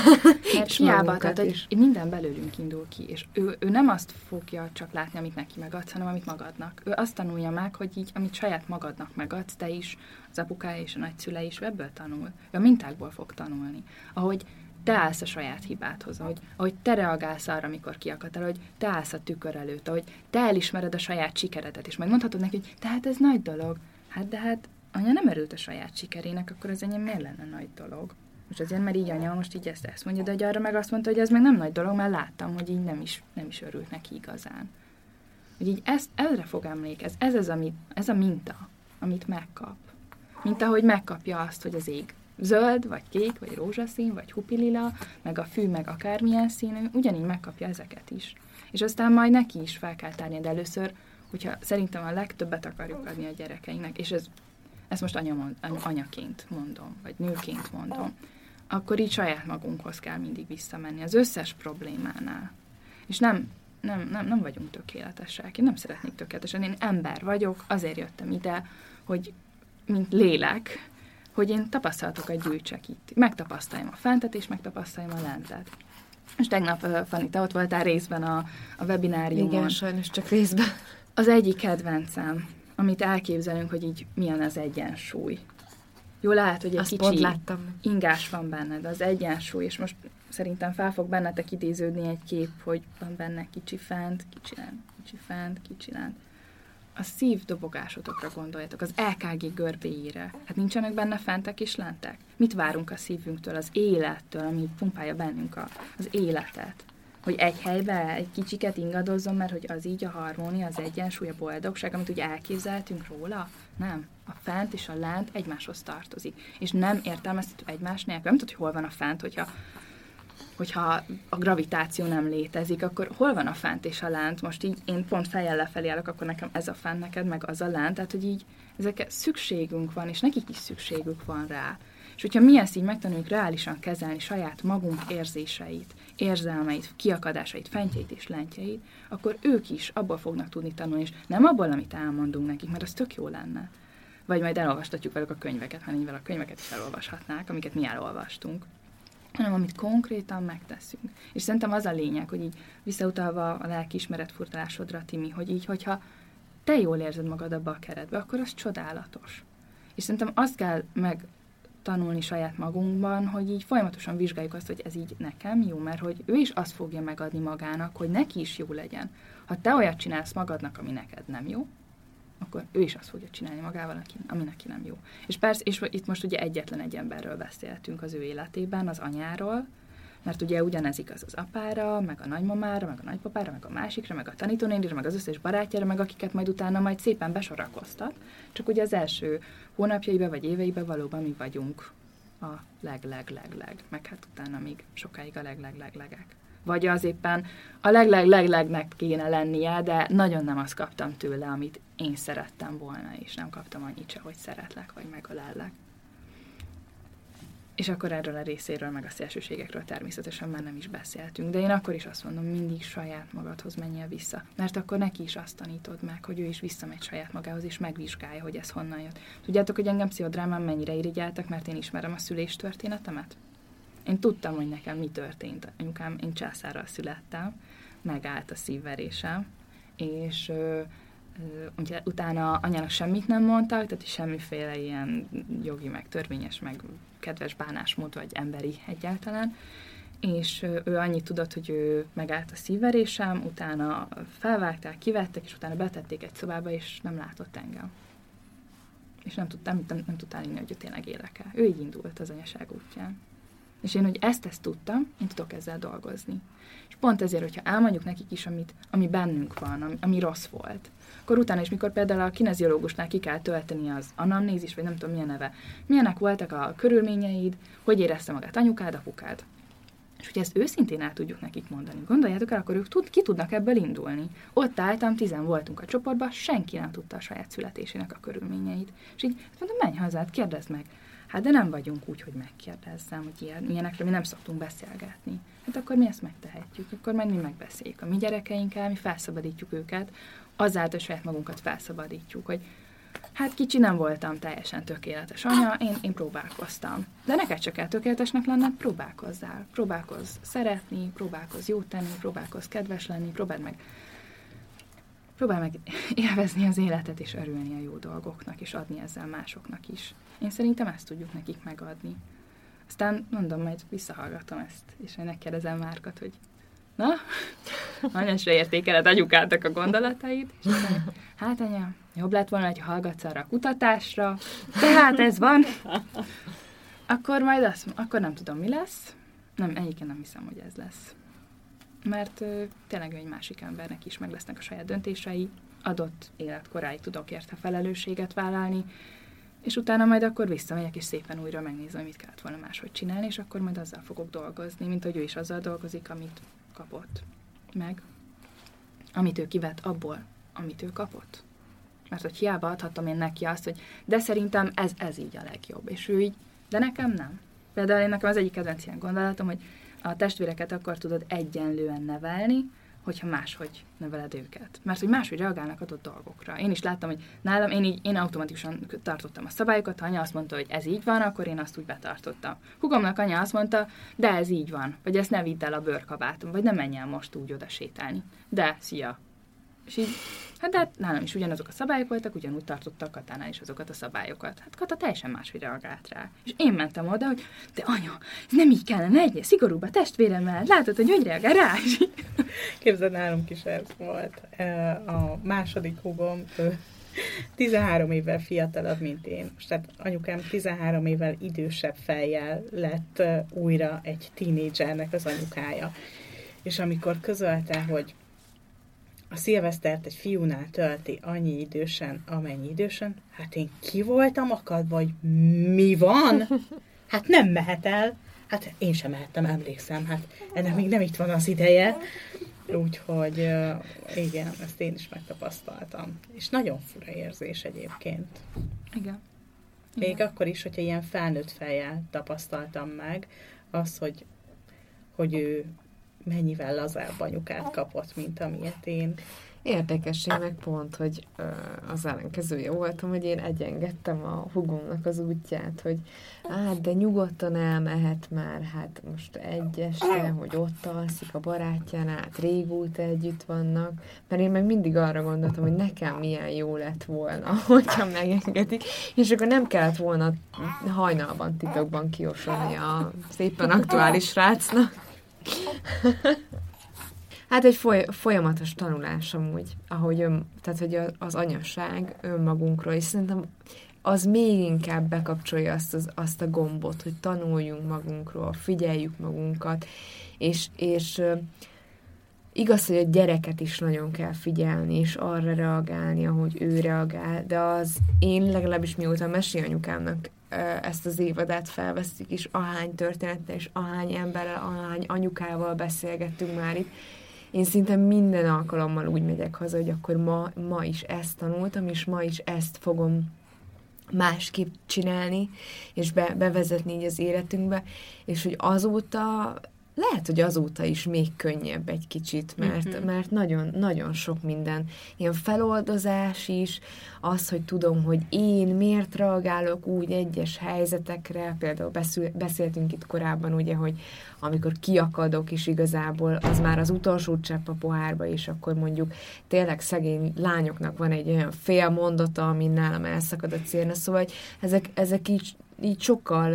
F: Mert
C: És
F: hiába, tehát, hogy minden belőlünk indul ki, és ő, ő nem azt fogja csak látni, amit neki megadsz, hanem amit magadnak. Ő azt tanulja meg, hogy így, amit saját magadnak megadsz, te is, az apukája és a nagyszülei is ebből tanul. Ő a mintákból fog tanulni. Ahogy te állsz a saját hibádhoz, ahogy, ahogy te reagálsz arra, amikor kiakadtál, hogy te állsz a tükör előtt, ahogy te elismered a saját sikeredet, és megmondhatod neki, hogy tehát ez nagy dolog. Hát de hát anya nem örült a saját sikerének, akkor az enyém miért lenne nagy dolog? Most azért, mert így anya most így ezt, ezt mondja, de hogy arra meg azt mondta, hogy ez meg nem nagy dolog, mert láttam, hogy így nem is, nem is örült neki igazán. hogy így ezt, erre fog emlékez, ez, az, ami, ez a minta, amit megkap. Mint ahogy megkapja azt, hogy az ég zöld, vagy kék, vagy rózsaszín, vagy hupilila, meg a fű, meg akármilyen színű, ugyanígy megkapja ezeket is. És aztán majd neki is fel kell tárni, de először, hogyha szerintem a legtöbbet akarjuk adni a gyerekeinknek, és ez, ezt most anya mond, anyaként mondom, vagy nőként mondom, akkor így saját magunkhoz kell mindig visszamenni az összes problémánál. És nem, nem, nem, nem vagyunk tökéletesek. Én nem szeretnék tökéletesen. Én ember vagyok, azért jöttem ide, hogy mint lélek, hogy én tapasztalatokat gyűjtsek itt. Megtapasztaljam a fentet, és megtapasztaljam a lentet. És tegnap, uh, Fanny, te ott voltál részben a, a webináriumon.
C: Igen, sajnos csak részben.
F: Az egyik kedvencem, amit elképzelünk, hogy így milyen az egyensúly. Jó, lehet, hogy egy
C: Azt
F: kicsi
C: láttam.
F: ingás van benned, az egyensúly, és most szerintem fel fog bennetek idéződni egy kép, hogy van benne kicsi fent, kicsi lent, kicsi fent, kicsi lent. A szív dobogásotokra gondoljatok, az LKG görbéire. Hát nincsenek benne fentek és lentek? Mit várunk a szívünktől, az élettől, ami pumpálja bennünk a, az életet? Hogy egy helybe egy kicsiket ingadozzon, mert hogy az így a harmónia, az egyensúly, a boldogság, amit ugye elképzeltünk róla? Nem. A fent és a lent egymáshoz tartozik. És nem értelmezhető egymás nélkül. Nem tudod, hogy hol van a fent, hogyha hogyha a gravitáció nem létezik, akkor hol van a fent és a lent? Most így én pont fejjel lefelé állok, akkor nekem ez a fent neked, meg az a lent, tehát hogy így ezek szükségünk van, és nekik is szükségük van rá. És hogyha mi ezt így megtanuljuk reálisan kezelni saját magunk érzéseit, érzelmeit, kiakadásait, fentjeit és lentjeit, akkor ők is abból fognak tudni tanulni, és nem abból, amit elmondunk nekik, mert az tök jó lenne. Vagy majd elolvastatjuk velük a könyveket, hanem így a könyveket is elolvashatnák, amiket mi elolvastunk hanem amit konkrétan megteszünk. És szerintem az a lényeg, hogy így visszautalva a lelkiismeret furtalásodra, Timi, hogy így, hogyha te jól érzed magad abba a keretbe, akkor az csodálatos. És szerintem azt kell meg tanulni saját magunkban, hogy így folyamatosan vizsgáljuk azt, hogy ez így nekem jó, mert hogy ő is azt fogja megadni magának, hogy neki is jó legyen. Ha te olyat csinálsz magadnak, ami neked nem jó, akkor ő is azt fogja csinálni magával, ami neki nem jó. És persze, és itt most ugye egyetlen egy emberről beszéltünk az ő életében, az anyáról, mert ugye ugyanez igaz az apára, meg a nagymamára, meg a nagypapára, meg a másikra, meg a tanítónénire, meg az összes barátjára, meg akiket majd utána majd szépen besorakoztat. Csak ugye az első hónapjaiba vagy éveiben valóban mi vagyunk a leg-leg-leg-leg, meg hát utána még sokáig a leg-leg-leg-legek vagy az éppen a leg-leg-leg-legnek kéne lennie, de nagyon nem azt kaptam tőle, amit én szerettem volna, és nem kaptam annyit se, hogy szeretlek, vagy megölellek. És akkor erről a részéről, meg a szélsőségekről természetesen már nem is beszéltünk, de én akkor is azt mondom, mindig saját magadhoz menjél vissza. Mert akkor neki is azt tanítod meg, hogy ő is visszamegy saját magához, és megvizsgálja, hogy ez honnan jött. Tudjátok, hogy engem pszichodrámán mennyire irigyeltek, mert én ismerem a szülés történetemet? Én tudtam, hogy nekem mi történt. Anyukám, én császárral születtem, megállt a szívverésem, és ö, ugye utána anyának semmit nem mondtak, tehát semmiféle ilyen jogi, meg törvényes, meg kedves bánásmód, vagy emberi egyáltalán, és ő annyit tudott, hogy ő megállt a szívverésem, utána felvágták, kivettek, és utána betették egy szobába, és nem látott engem. És nem tudtam, nem, nem tudtál inni, hogy tényleg élek. Ő így indult az anyaság útján. És én, hogy ezt, ezt tudtam, én tudok ezzel dolgozni. És pont ezért, hogyha elmondjuk nekik is, amit, ami bennünk van, ami, ami rossz volt, akkor utána is, mikor például a kineziológusnál ki kell tölteni az anamnézis, vagy nem tudom milyen neve, milyenek voltak a körülményeid, hogy érezte magát anyukád, apukád. És hogyha ezt őszintén el tudjuk nekik mondani, gondoljátok el, akkor ők tud, ki tudnak ebből indulni. Ott álltam, tizen voltunk a csoportban, senki nem tudta a saját születésének a körülményeit. És így mondom, menj hazát, kérdezd meg. Hát de nem vagyunk úgy, hogy megkérdezzem, hogy ilyen, ilyenekről mi nem szoktunk beszélgetni. Hát akkor mi ezt megtehetjük, akkor majd mi megbeszéljük a mi gyerekeinkkel, mi felszabadítjuk őket, azáltal saját magunkat felszabadítjuk, hogy hát kicsi nem voltam teljesen tökéletes anya, én, én próbálkoztam. De neked csak kell tökéletesnek lenned, próbálkozzál. Próbálkozz szeretni, próbálkozz jót tenni, próbálkozz kedves lenni, próbáld meg próbálj meg élvezni az életet, és örülni a jó dolgoknak, és adni ezzel másoknak is. Én szerintem ezt tudjuk nekik megadni. Aztán mondom, majd visszahallgatom ezt, és én megkérdezem Márkat, hogy na, anyásra értékeled anyukátok a gondolatait, és aztán, hát anya, jobb lett volna, hogy hallgatsz arra a kutatásra, tehát ez van, akkor majd azt, akkor nem tudom, mi lesz. Nem, egyébként nem hiszem, hogy ez lesz. mert ö, tényleg egy másik embernek is meg lesznek a saját döntései, adott életkoráig tudok érte felelősséget vállalni, és utána majd akkor visszamegyek, és szépen újra megnézem, mit kellett volna máshogy csinálni, és akkor majd azzal fogok dolgozni, mint hogy ő is azzal dolgozik, amit kapott meg, amit ő kivett abból, amit ő kapott. Mert hogy hiába adhatom én neki azt, hogy de szerintem ez, ez így a legjobb, és ő így, de nekem nem. Például én nekem az egyik kedvenc ilyen gondolatom, hogy a testvéreket akkor tudod egyenlően nevelni, hogyha máshogy neveled őket. Mert hogy máshogy reagálnak adott dolgokra. Én is láttam, hogy nálam én így én automatikusan tartottam a szabályokat, ha anya azt mondta, hogy ez így van, akkor én azt úgy betartottam. Hugomnak anya azt mondta, de ez így van, vagy ezt ne vidd el a bőrkabátom, vagy ne menj el most úgy oda sétálni. De, szia, és így, hát de hát nálam is ugyanazok a szabályok voltak, ugyanúgy tartotta Katánál is azokat a szabályokat. Hát Kata teljesen máshogy reagált rá. És én mentem oda, hogy de anya, ez nem így kellene, egyre szigorúbb a testvéremmel. Látod, hogy hogy reagál rá?
B: Képzeld, nálunk is ez volt. A második húgom, ő 13 évvel fiatalabb, mint én. Most tehát anyukám 13 évvel idősebb fejjel lett újra egy tínédzsernek az anyukája. És amikor közölte, hogy a szilvesztert egy fiúnál tölti annyi idősen, amennyi idősen, hát én ki voltam akadva, vagy mi van? Hát nem mehet el. Hát én sem mehettem, emlékszem. Hát ennek még nem itt van az ideje. Úgyhogy igen, ezt én is megtapasztaltam. És nagyon fura érzés egyébként.
F: Igen.
B: Még
F: Igen.
B: akkor is, hogyha ilyen felnőtt fejjel tapasztaltam meg, az, hogy, hogy ő mennyivel lazább anyukát kapott, mint amilyet én.
C: Érdekes, én meg pont, hogy az ellenkezője voltam, hogy én egyengedtem a hugomnak az útját, hogy hát, de nyugodtan elmehet már, hát most egyesre, hogy ott alszik a barátjánál, hát régóta együtt vannak, mert én meg mindig arra gondoltam, hogy nekem milyen jó lett volna, hogyha megengedik, és akkor nem kellett volna hajnalban titokban kiosolni a szépen aktuális srácnak. Hát egy foly- folyamatos tanulás amúgy, ahogy ön, tehát hogy az anyasság önmagunkról, és szerintem az még inkább bekapcsolja azt, az, azt a gombot, hogy tanuljunk magunkról, figyeljük magunkat, és, és igaz, hogy a gyereket is nagyon kell figyelni, és arra reagálni, ahogy ő reagál, de az én legalábbis mióta a mesélyanyukámnak ö, ezt az évadát felveszik, és ahány történettel, és ahány emberrel, ahány anyukával beszélgettünk már itt, én szinte minden alkalommal úgy megyek haza, hogy akkor ma, ma is ezt tanultam, és ma is ezt fogom másképp csinálni, és be, bevezetni így az életünkbe, és hogy azóta, lehet, hogy azóta is még könnyebb egy kicsit, mert,
B: Mhm.
C: mert nagyon, nagyon sok minden, ilyen feloldozás is, az, hogy tudom, hogy én miért reagálok úgy egyes helyzetekre, például beszél, beszéltünk itt korábban, ugye, hogy amikor kiakadok, és igazából az már az utolsó csepp a pohárba, és akkor mondjuk tényleg szegény lányoknak van egy olyan fél mondata, ami nálam elszakad a célna, szóval ezek, ezek így, így sokkal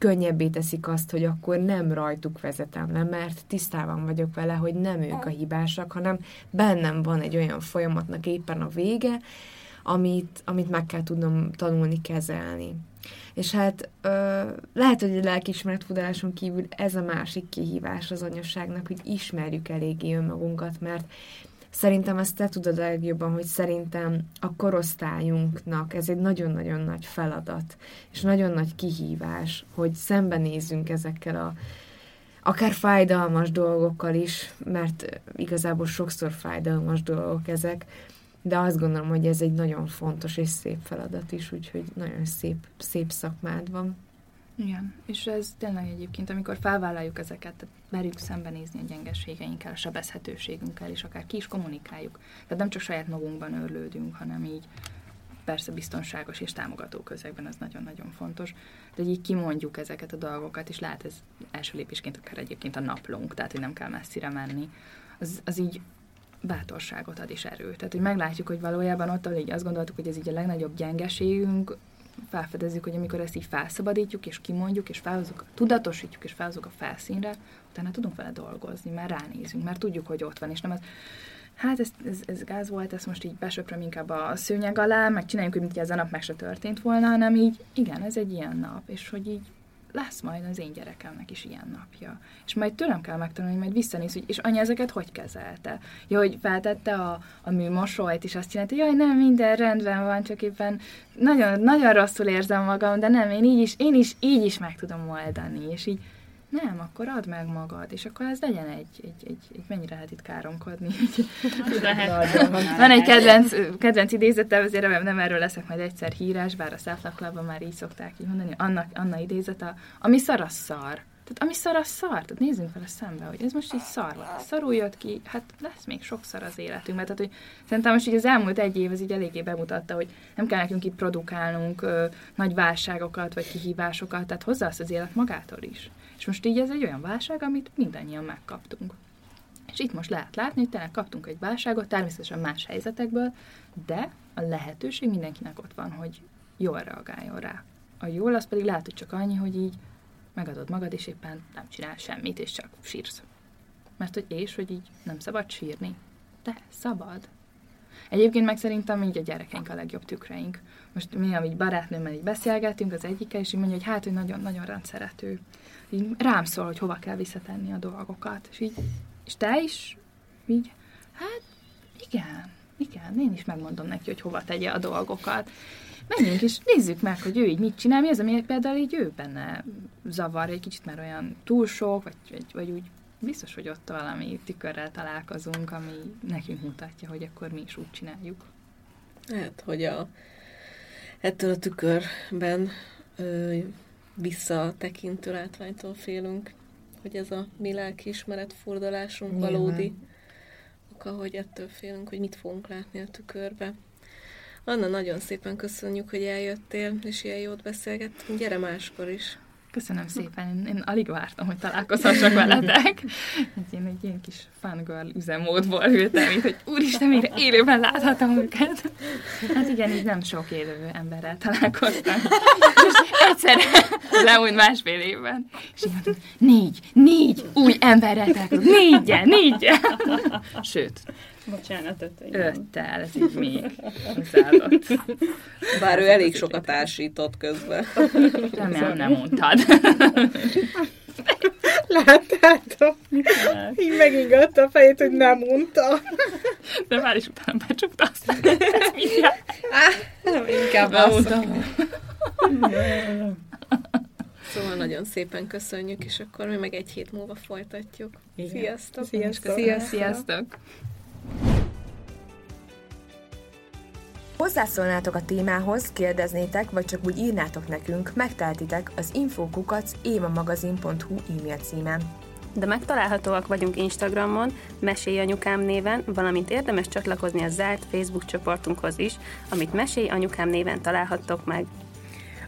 C: könnyebbé teszik azt, hogy akkor nem rajtuk vezetem le, mert tisztában vagyok vele, hogy nem ők a hibásak, hanem bennem van egy olyan folyamatnak éppen a vége, amit, amit meg kell tudnom tanulni kezelni. És hát ö, lehet, hogy a lelkiismeretfudáson kívül ez a másik kihívás az anyasságnak, hogy ismerjük eléggé önmagunkat, mert szerintem ezt te tudod a legjobban, hogy szerintem a korosztályunknak ez egy nagyon-nagyon nagy feladat, és nagyon nagy kihívás, hogy szembenézzünk ezekkel a akár fájdalmas dolgokkal is, mert igazából sokszor fájdalmas dolgok ezek, de azt gondolom, hogy ez egy nagyon fontos és szép feladat is, úgyhogy nagyon szép, szép szakmád van.
F: Igen, és ez tényleg egyébként, amikor felvállaljuk ezeket, tehát merjük szembenézni a gyengeségeinkkel, a sebezhetőségünkkel, és akár ki is kommunikáljuk. Tehát nem csak saját magunkban örlődünk, hanem így persze biztonságos és támogató közegben, ez nagyon-nagyon fontos, de így kimondjuk ezeket a dolgokat, és lehet ez első lépésként akár egyébként a naplónk, tehát hogy nem kell messzire menni, az, az így bátorságot ad és erőt. Tehát, hogy meglátjuk, hogy valójában ott, ahol így azt gondoltuk, hogy ez így a legnagyobb gyengeségünk, felfedezzük, hogy amikor ezt így felszabadítjuk, és kimondjuk, és felhozunk, tudatosítjuk, és felhozunk a felszínre, utána tudunk vele dolgozni, már ránézünk, már tudjuk, hogy ott van, és nem az, hát ez, ez, ez gáz volt, ezt most így besöpröm inkább a szőnyeg alá, meg csináljuk, hogy mintha ez a nap meg se történt volna, hanem így, igen, ez egy ilyen nap, és hogy így lesz majd az én gyerekemnek is ilyen napja. És majd tőlem kell megtanulni, majd visszanéz, hogy és anya ezeket hogy kezelte? Ja, hogy feltette a, a műmosolyt, és azt csinálta, jaj, nem, minden rendben van, csak éppen nagyon, nagyon rosszul érzem magam, de nem, én így is, én is így is meg tudom oldani, és így nem, akkor add meg magad, és akkor ez legyen egy, egy, egy, egy mennyire lehet itt káromkodni.
E: Lehet.
F: Van egy kedvenc, kedvenc idézete, azért nem erről leszek majd egyszer hírás, bár a Száflaklában már így szokták így mondani, annak, Anna idézete, ami szar, az szar. Tehát ami szar, az szar. Tehát nézzünk vele szembe, hogy ez most így szar volt. Szarul jött ki, hát lesz még sokszor az életünkben. Tehát, hogy szerintem most így az elmúlt egy év az így eléggé bemutatta, hogy nem kell nekünk itt produkálnunk ö, nagy válságokat, vagy kihívásokat, tehát hozzá az élet magától is. És most így ez egy olyan válság, amit mindannyian megkaptunk. És itt most lehet látni, hogy tényleg kaptunk egy válságot, természetesen más helyzetekből, de a lehetőség mindenkinek ott van, hogy jól reagáljon rá. A jól az pedig lehet, hogy csak annyi, hogy így megadod magad, és éppen nem csinál semmit, és csak sírsz. Mert hogy és, hogy így nem szabad sírni. De szabad. Egyébként meg szerintem így a gyerekeink a legjobb tükreink. Most mi, amígy barátnőmmel így beszélgettünk az egyikkel, és így mondja, hogy hát, hogy nagyon-nagyon rendszerető. Így rám szól, hogy hova kell visszatenni a dolgokat. És így, és te is így, hát igen, igen, én is megmondom neki, hogy hova tegye a dolgokat. Menjünk és nézzük meg, hogy ő így mit csinál, mi az, ami például így ő benne zavar, egy kicsit már olyan túl sok, vagy, vagy, vagy úgy biztos, hogy ott valami tükörrel találkozunk, ami nekünk mutatja, hogy akkor mi is úgy csináljuk.
D: Hát, hogy a, ettől a tükörben ö, visszatekintő látványtól félünk, hogy ez a mi lelkiismeret fordulásunk
C: Nyilván.
D: valódi oka, hogy ettől félünk, hogy mit fogunk látni a tükörbe. Anna, nagyon szépen köszönjük, hogy eljöttél, és ilyen jót beszélgettünk. Gyere máskor is.
F: Köszönöm szépen, én, én alig vártam, hogy találkozhassak veletek. Egy én egy ilyen kis fangirl üzemmódból ültem, mint hogy úristen, még élőben láthatom őket. Hát igen, így nem sok élő emberrel találkoztam. És egyszerre leújt másfél évben. És mondtam, négy, négy új emberrel találkozom, négyen, négyen. Sőt,
E: Bocsánat, öt.
F: öttel, ez így még hozzáadott.
D: Bár ő elég sokat társított közben.
F: Remélem nem mondtad.
B: Láttátok? Így megingatta a fejét, hogy nem mondta.
F: De már is utána becsukta azt. Mindjárt.
C: Inkább
F: Beúta.
D: Szóval nagyon szépen köszönjük, és akkor mi meg egy hét múlva folytatjuk.
B: Igen.
D: Sziasztok!
B: Sziasztok!
F: Sziasztok! Sziasztok!
C: Hozzászólnátok a témához, kérdeznétek, vagy csak úgy írnátok nekünk, megteltitek az infokukac évamagazin.hu e-mail címen.
E: De megtalálhatóak vagyunk Instagramon, Mesélj Anyukám néven, valamint érdemes csatlakozni a zárt Facebook csoportunkhoz is, amit Mesélj Anyukám néven találhattok meg.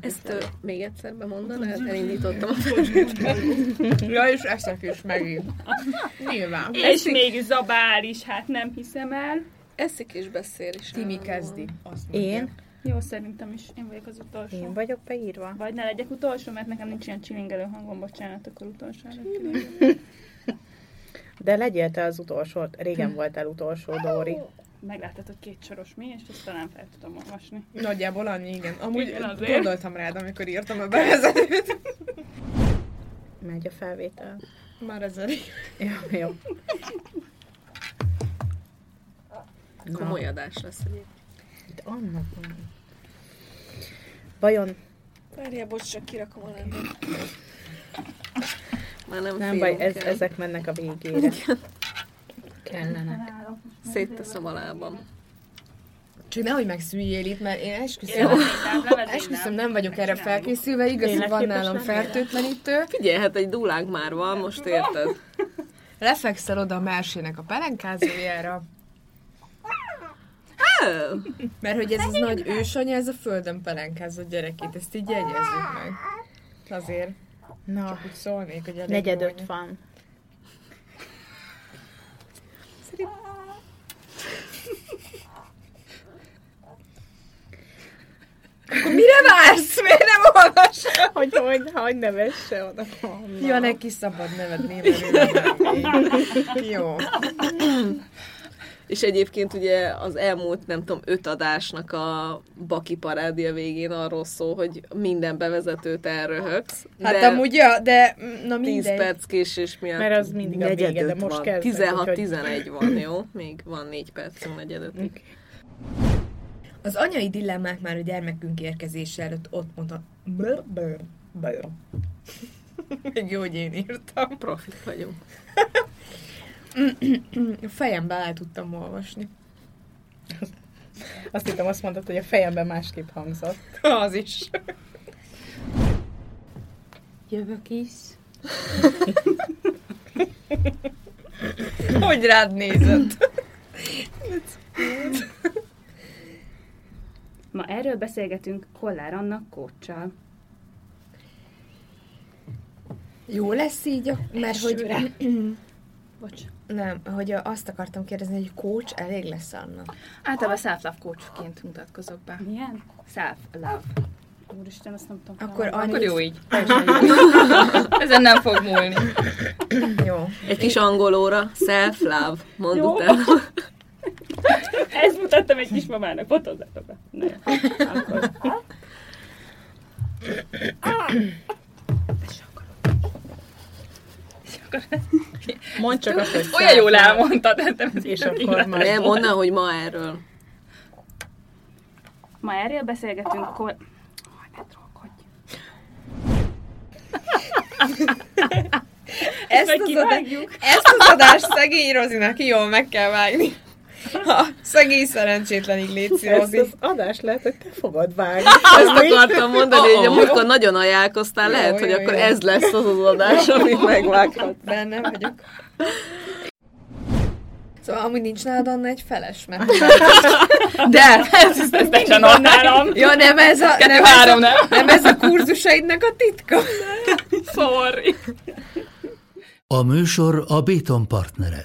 D: Ezt ö, még egyszer bemondanád? Elindítottam a
B: Ja, és eszek is megint. Nyilván.
E: És még zabál is, hát nem hiszem el.
D: Eszik és beszél is.
C: Timi kezdi.
B: Azt mondja.
G: Én?
E: Jó, szerintem is én vagyok az utolsó.
G: Én vagyok beírva.
E: Vagy ne legyek utolsó, mert nekem nincs ilyen csilingelő hangom, bocsánat, akkor utolsó.
G: De legyél te az utolsó. Régen voltál utolsó, Dóri.
E: Meglátod, hogy két soros mi, és ezt talán fel tudom olvasni.
B: Nagyjából annyi, igen. Amúgy
E: Igen, azért.
B: gondoltam rád, amikor írtam a bevezetőt.
G: Megy a felvétel.
B: Már ez elég.
G: Jó, jó.
D: Komoly adás lesz egyébként.
G: Itt annak van. Vajon
D: Várjál, bocs, csak kirakom a lábam. Már nem,
G: nem baj, ez, ezek mennek a végére. Kellenek.
D: Szétteszem a lábam.
C: Csak nehogy megszüljél itt, mert én
D: Jó.
C: esküszöm, esküszöm nem vagyok erre felkészülve, igaz, hogy van nálam fertőtlenítő.
D: Figyelj, hát egy dulánk már van, most érted?
C: Lefekszel oda a mersének a pelenkázójára, mert hogy ez az nagy ősanya, ez a földön pelenkázott gyerekét, ezt így jegyezzük meg. Azért.
B: Na,
C: Csak úgy szólnék, hogy elég
B: negyed öt van.
C: Akkor mire vársz? Miért nem olvas?
B: Hogy, hogy, hogy ne vesse oda.
C: Ja, neki szabad nevetni, Jó.
D: És egyébként ugye az elmúlt, nem tudom, öt adásnak a baki parádia végén arról szól, hogy minden bevezetőt elröhögsz.
C: Hát
D: de
C: amúgy, ja, de na
D: 10
C: mindegy.
D: perc késés miatt
B: Mert az mindig a vége, de most úgyhogy-
D: 16-11 van, jó? Még van 4 percünk negyed ötig.
C: Az anyai dilemmák már a gyermekünk érkezése előtt ott mondta... Brr, brr, brr. Még jó, hogy én írtam.
D: Profit vagyunk.
C: A fejembe el tudtam olvasni.
B: Azt hittem, azt mondtad, hogy a fejemben másképp hangzott.
C: Az is.
E: Jövök is.
C: Hogy rád nézett?
E: Ma erről beszélgetünk Kollár Anna kócsal.
C: Jó lesz így, a- mert hogy...
E: Bocs.
C: Nem, hogy azt akartam kérdezni, hogy coach elég lesz annak.
F: Általában self-love coachként mutatkozok be.
E: Milyen? Self-love. Úristen, azt nem tudom.
C: Akkor
E: találni.
F: Akkor jó így. Ezen nem fog múlni.
C: Jó.
D: Egy kis angol óra, self-love, mondd
E: Jó. Ezt mutattam egy kismamának, fotózzátok be. Jó. akkor.
B: Mondd csak azt, hogy
F: Olyan jól elmondtad, nem
B: És akkor majd...
D: Nem, el, hogy ma erről.
E: Ma erről beszélgetünk ne trollkodj.
C: Ezt az, adás, ezt az adást szegény Rozinak jól meg kell vágni. Ha szegény szerencsétlenig
B: Ezt
C: Rozi.
B: az adást lehet, hogy te fogod vágni.
D: Ezt akartam mondani, hogy a múltkor nagyon ajánlkoztál, lehet, hogy akkor ez lesz az az adás, amit megvághat.
C: Benne vagyok. Szóval amúgy nincs nálad Anna egy feles, mert...
D: De!
F: Ez, ez teljesen van nálam.
C: Ja, nem ez a, nem ez a,
F: nem?
C: nem ez a kurzusaidnak a titka?
F: Sorry.
H: A műsor a Béton partnere.